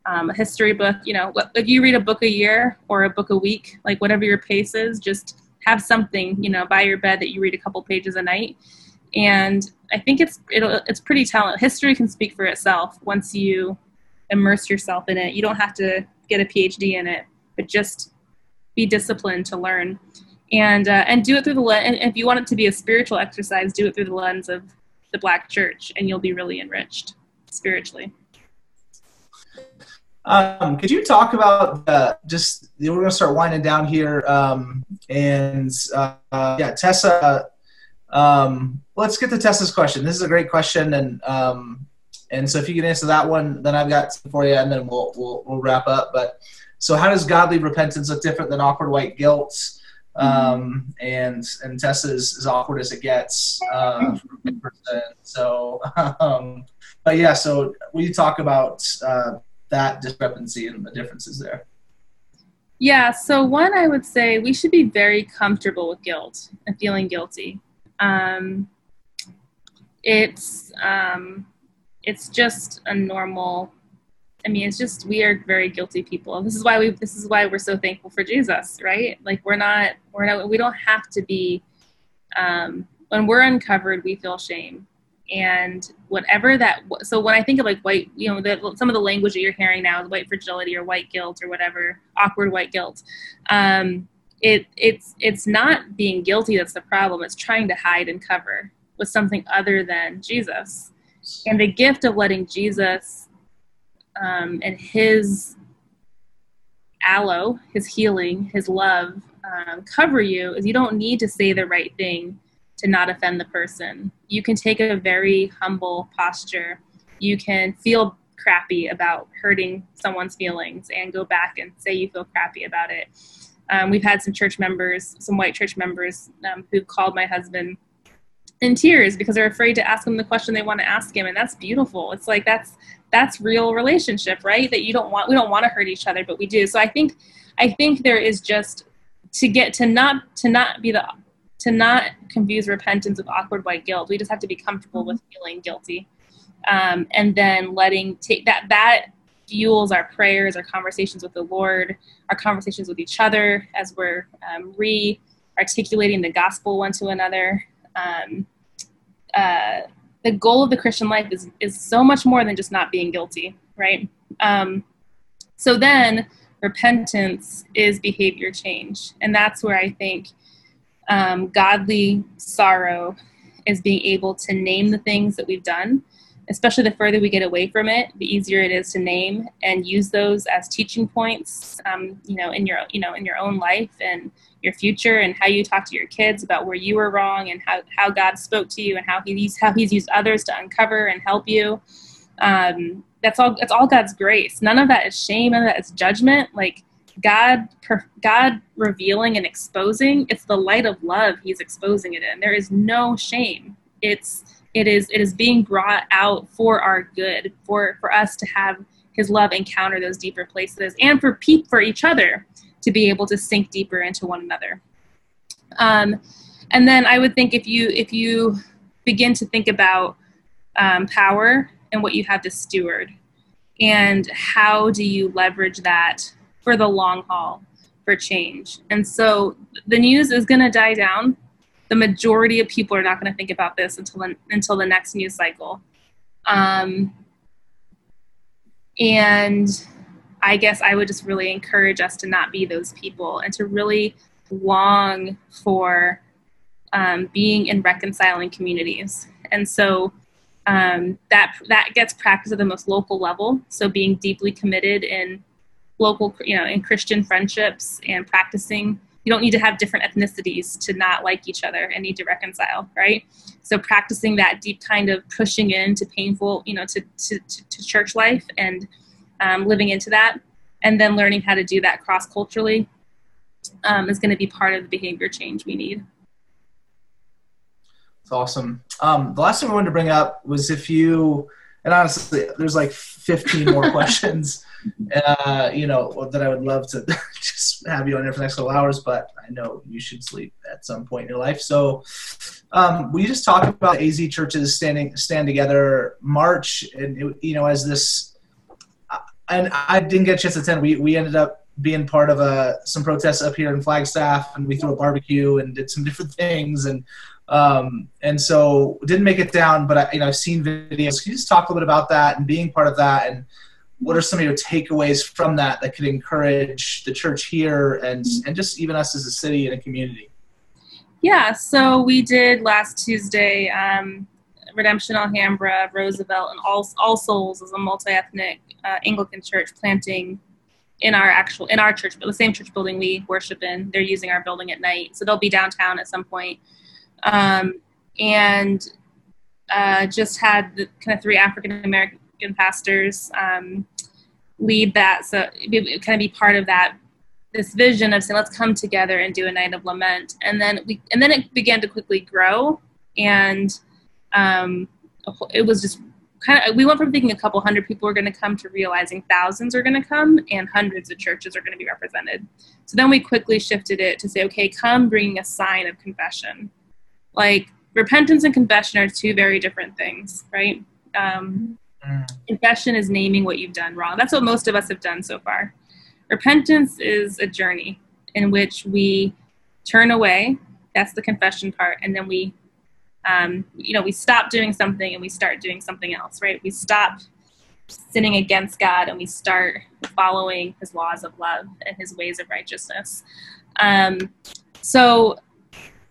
um, a history book. You know, if you read a book a year or a book a week, like whatever your pace is, just have something, you know, by your bed that you read a couple pages a night. And I think it's it's pretty talent. History can speak for itself once you immerse yourself in it. You don't have to get a PhD in it, but just be disciplined to learn and uh, and do it through the lens. And if you want it to be a spiritual exercise, do it through the lens of the Black Church, and you'll be really enriched spiritually. Um, could you talk about uh, just we're going to start winding down here, um, and uh, yeah, Tessa. Um, let's get to Tessa's question. This is a great question, and um, and so if you can answer that one, then I've got for you, and then we'll we'll, we'll wrap up. But so, how does godly repentance look different than awkward white guilt? Um, and and Tessa is as awkward as it gets. Uh, so, [laughs] um, but yeah, so we talk about uh, that discrepancy and the differences there. Yeah, so one, I would say we should be very comfortable with guilt and feeling guilty. Um, it's um, it's just a normal I mean, it's just we are very guilty people. This is why we. This is why we're so thankful for Jesus, right? Like we're not. We're not. We don't have to be. Um, when we're uncovered, we feel shame, and whatever that. So when I think of like white, you know, the, some of the language that you're hearing now, white fragility or white guilt or whatever, awkward white guilt. Um, it it's it's not being guilty that's the problem. It's trying to hide and cover with something other than Jesus, and the gift of letting Jesus um, and his aloe, his healing, his love um, cover you is you don't need to say the right thing to not offend the person. You can take a very humble posture. You can feel crappy about hurting someone's feelings and go back and say you feel crappy about it. Um, we've had some church members, some white church members, um, who've called my husband in tears because they're afraid to ask him the question they want to ask him, and that's beautiful. It's like that's that's real relationship right that you don't want we don't want to hurt each other but we do so i think i think there is just to get to not to not be the to not confuse repentance with awkward white guilt. We just have to be comfortable with feeling guilty, um, and then letting take that that fuels our prayers, our conversations with the Lord, our conversations with each other as we're um, re articulating the gospel one to another. Um, uh, the goal of the Christian life is is so much more than just not being guilty, right? Um, so then repentance is behavior change, and that's where I think um, godly sorrow is being able to name the things that we've done. Especially the further we get away from it, the easier it is to name and use those as teaching points. Um, you know, in your you know in your own life and your future and how you talk to your kids about where you were wrong and how, how God spoke to you and how he's how he's used others to uncover and help you. Um, that's all that's all God's grace. None of that is shame, none of that is judgment. Like God God revealing and exposing, it's the light of love he's exposing it in. There is no shame. It's it is it is being brought out for our good, for for us to have his love encounter those deeper places and for pe- for each other to be able to sink deeper into one another. Um, and then I would think if you if you begin to think about um, power and what you have to steward, and how do you leverage that for the long haul for change. And so the news is going to die down. The majority of people are not going to think about this until until the next news cycle. Um, and I guess I would just really encourage us to not be those people and to really long for um, being in reconciling communities. And so um, that that gets practiced at the most local level. So being deeply committed in local, you know, in Christian friendships and practicing. You don't need to have different ethnicities to not like each other and need to reconcile, right? So practicing that deep kind of pushing into painful, you know, to to, to church life and um, living into that, and then learning how to do that cross culturally um, is going to be part of the behavior change we need. It's awesome. Um, the last thing I wanted to bring up was if you, and honestly, there's like 15 more [laughs] questions, uh, you know, that I would love to [laughs] just have you on here for the next couple hours, but I know you should sleep at some point in your life. So, um, we just talk about AZ churches standing stand together March, and it, you know, as this and I didn't get a chance to attend. We we ended up being part of a uh, some protests up here in Flagstaff, and we threw a barbecue and did some [laughs] different things, and um, and so didn't make it down. But I, you know, I've seen videos. Can you just talk a little bit about that and being part of that, and what are some of your takeaways from that that could encourage the church here and and just even us as a city and a community? Yeah, so we did last Tuesday. Um, Redemption Alhambra, Roosevelt, and All, All Souls is a multi-ethnic uh, Anglican church planting in our actual in our church, but the same church building we worship in. They're using our building at night, so they'll be downtown at some point. Um, and uh, just had the kind of three African American pastors um, lead that, so kind of be part of that this vision of saying let's come together and do a night of lament. And then we and then it began to quickly grow. And um, it was just kind of we went from thinking a couple hundred people were going to come to realizing thousands are going to come and hundreds of churches are going to be represented. So then we quickly shifted it to say okay come bringing a sign of confession. Like repentance and confession are two very different things right? Um, mm. confession is naming what you've done wrong that's what most of us have done so far repentance is a journey in which we turn away that's the confession part and then we um, you know, we stop doing something and we start doing something else, right? We stop sinning against God and we start following his laws of love and his ways of righteousness. Um, so,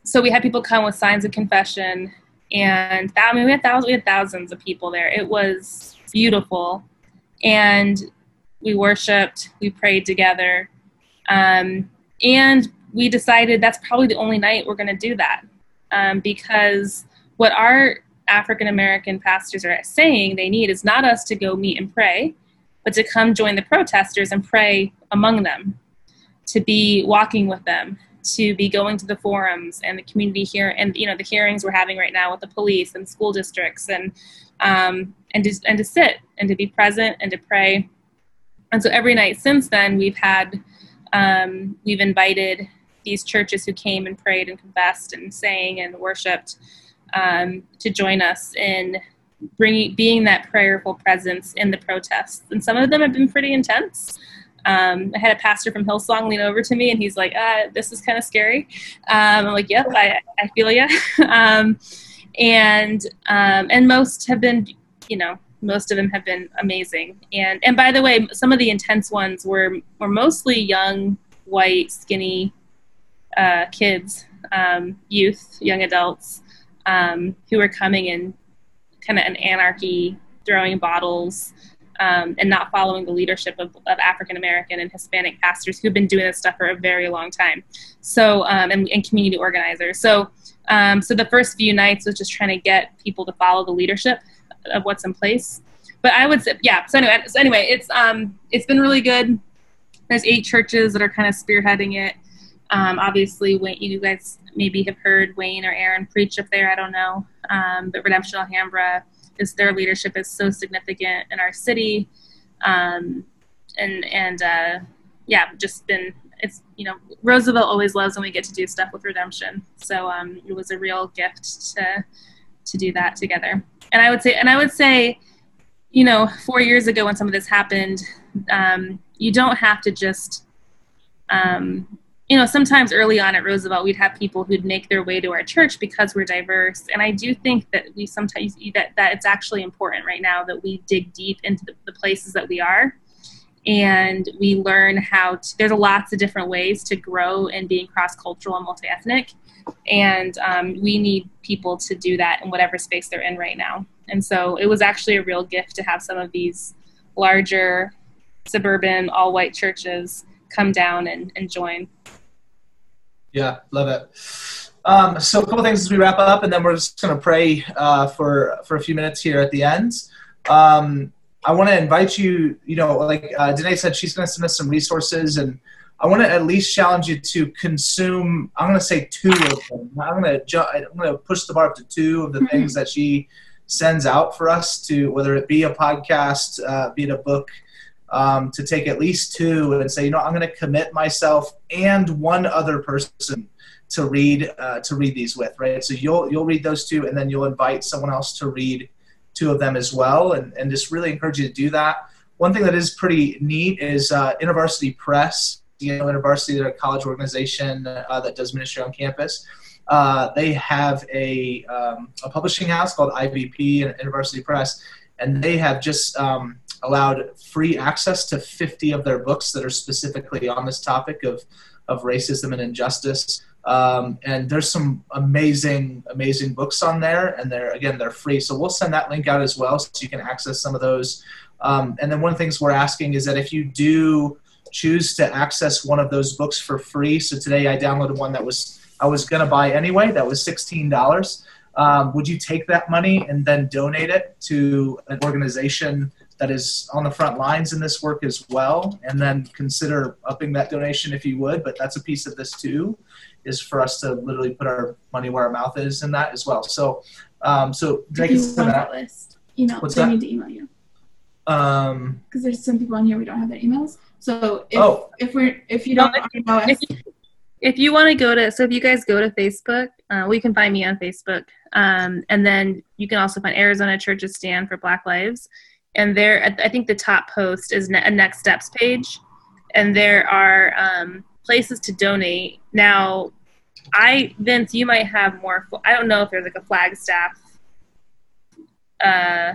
so we had people come with signs of confession and that, I mean, we had thousands, we had thousands of people there. It was beautiful. And we worshiped, we prayed together. Um, and we decided that's probably the only night we're going to do that um, because what our African American pastors are saying they need is not us to go meet and pray, but to come join the protesters and pray among them, to be walking with them, to be going to the forums and the community here and you know the hearings we're having right now with the police and school districts and um, and to and to sit and to be present and to pray. And so every night since then we've had um, we've invited these churches who came and prayed and confessed and sang and worshipped um, to join us in bringing being that prayerful presence in the protests. And some of them have been pretty intense. Um, I had a pastor from Hillsong lean over to me and he's like, uh, "This is kind of scary." Um, I'm like, "Yep, I, I feel you." [laughs] um, and um, and most have been, you know, most of them have been amazing. And and by the way, some of the intense ones were were mostly young, white, skinny uh, kids, um, youth, young adults um, who were coming in kind of an anarchy, throwing bottles, um, and not following the leadership of, of African American and Hispanic pastors who've been doing this stuff for a very long time. So, um, and, and, community organizers. So, um, so the first few nights was just trying to get people to follow the leadership of what's in place. But I would say, yeah. So anyway, so anyway, it's um, it's been really good. There's eight churches that are kind of spearheading it. Um, obviously, you guys maybe have heard Wayne or Aaron preach up there. I don't know, um, but Redemption Alhambra is their leadership is so significant in our city, um, and and uh, yeah, just been it's you know Roosevelt always loves when we get to do stuff with Redemption. So um, it was a real gift to to do that together. And I would say, and I would say, you know, four years ago when some of this happened, um, you don't have to just um, you know, sometimes early on at Roosevelt, we'd have people who'd make their way to our church because we're diverse. And I do think that we sometimes that that it's actually important right now that we dig deep into the, the places that we are, and we learn how to. There's lots of different ways to grow in being cross cultural and multi ethnic, and um, we need people to do that in whatever space they're in right now. And so it was actually a real gift to have some of these larger suburban all white churches come down and, and join. Yeah, love it. Um, so a couple things as we wrap up, and then we're just going to pray uh, for for a few minutes here at the end. Um, I want to invite you. You know, like uh, Danae said, she's going to send us some resources, and I want to at least challenge you to consume. I'm going to say two of them. I'm going to ju- I'm going to push the bar up to two of the mm-hmm. things that she sends out for us to, whether it be a podcast, uh, be it a book um, to take at least two and say, you know, I'm going to commit myself and one other person to read uh, to read these with, right? So you'll you'll read those two, and then you'll invite someone else to read two of them as well, and and just really encourage you to do that. One thing that is pretty neat is uh, InterVarsity Press. You know, InterVarsity, they're a college organization uh, that does ministry on campus. Uh, they have a, um, a publishing house called IVP and InterVarsity Press, and they have just um, allowed free access to 50 of their books that are specifically on this topic of, of racism and injustice. Um, and there's some amazing, amazing books on there, and they're again they're free. So we'll send that link out as well, so you can access some of those. Um, and then one of the things we're asking is that if you do choose to access one of those books for free, so today I downloaded one that was I was gonna buy anyway, that was sixteen dollars. Um, would you take that money and then donate it to an organization that is on the front lines in this work as well, and then consider upping that donation if you would. But that's a piece of this too, is for us to literally put our money where our mouth is in that as well. So, um, so Drake is that. that list. Email. What's they that? need to email you. Um, because there's some people on here we don't have their emails. So if oh. if we're if you don't if, know if, you, if you want to go to so if you guys go to Facebook, uh, well, you can find me on Facebook, um, and then you can also find Arizona Churches Stand for Black Lives and there i think the top post is a next steps page. And there are um, places to donate. Now i vince you might have more i don't know if there's like a flagstaff uh,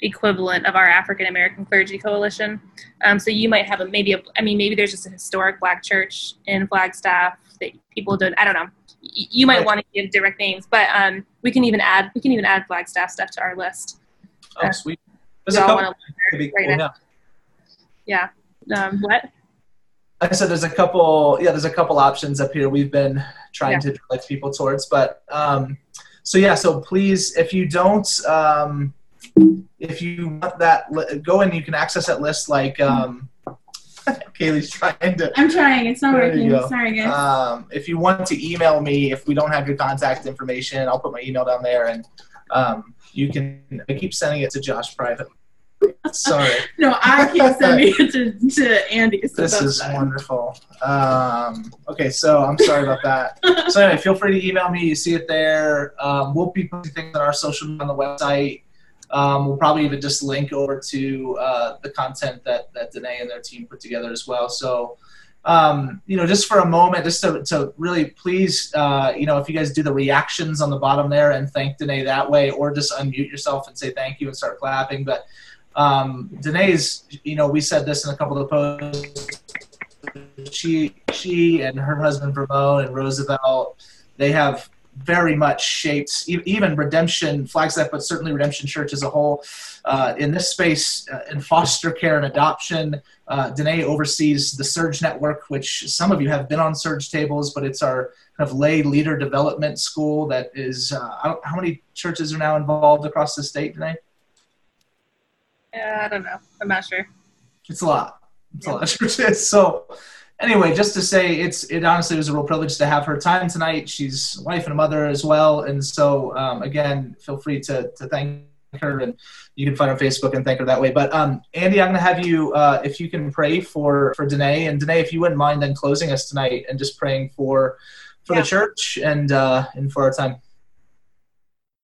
equivalent of our african american clergy coalition. Um, so you might have a maybe a i mean maybe there's just a historic black church in flagstaff that people don't i don't know. You might want to give direct names but um, we can even add we can even add flagstaff stuff to our list. Oh sweet there's a couple. Right cool, yeah. yeah. Um, what? I said there's a couple. Yeah, there's a couple options up here. We've been trying yeah. to direct people towards, but um, so yeah. So please, if you don't, um, if you want that, go and you can access that list. Like um, [laughs] Kaylee's trying to. I'm trying. It's not working. Sorry, guys. Um, if you want to email me, if we don't have your contact information, I'll put my email down there, and um, you can I keep sending it to Josh privately. [laughs] Sorry. No, I keep [laughs] sending it to, to Andy. So This is fine. wonderful. Um, okay, so I'm sorry about that. [laughs] So anyway, feel free to email me. You see it there. Um, we'll be putting things on our social media on the website. Um, we'll probably even just link over to uh, the content that that Danae and their team put together as well. So, um, you know, just for a moment, just to, to really please, uh, you know, if you guys do the reactions on the bottom there and thank Danae that way, or just unmute yourself and say thank you and start clapping. But um, Danae's, you know, we said this in a couple of posts. She, she, and her husband Vermon and Roosevelt, they have very much shaped even Redemption Flagstaff, but certainly Redemption Church as a whole. Uh, in this space, uh, in foster care and adoption, uh, Danae oversees the Surge Network, which some of you have been on Surge tables, but it's our kind of lay leader development school that is. Uh, I don't, how many churches are now involved across the state, Danae? Yeah, I don't know. I'm not sure. It's a lot. It's a lot of churches. [laughs] So anyway, just to say it's it honestly was a real privilege to have her time tonight. She's a wife and a mother as well. And so um, again, feel free to to thank her and you can find her on Facebook and thank her that way. But um, Andy, I'm gonna have you uh, if you can pray for for Danae and Danae, if you wouldn't mind then closing us tonight and just praying for for Yeah. the church and uh, and for our time.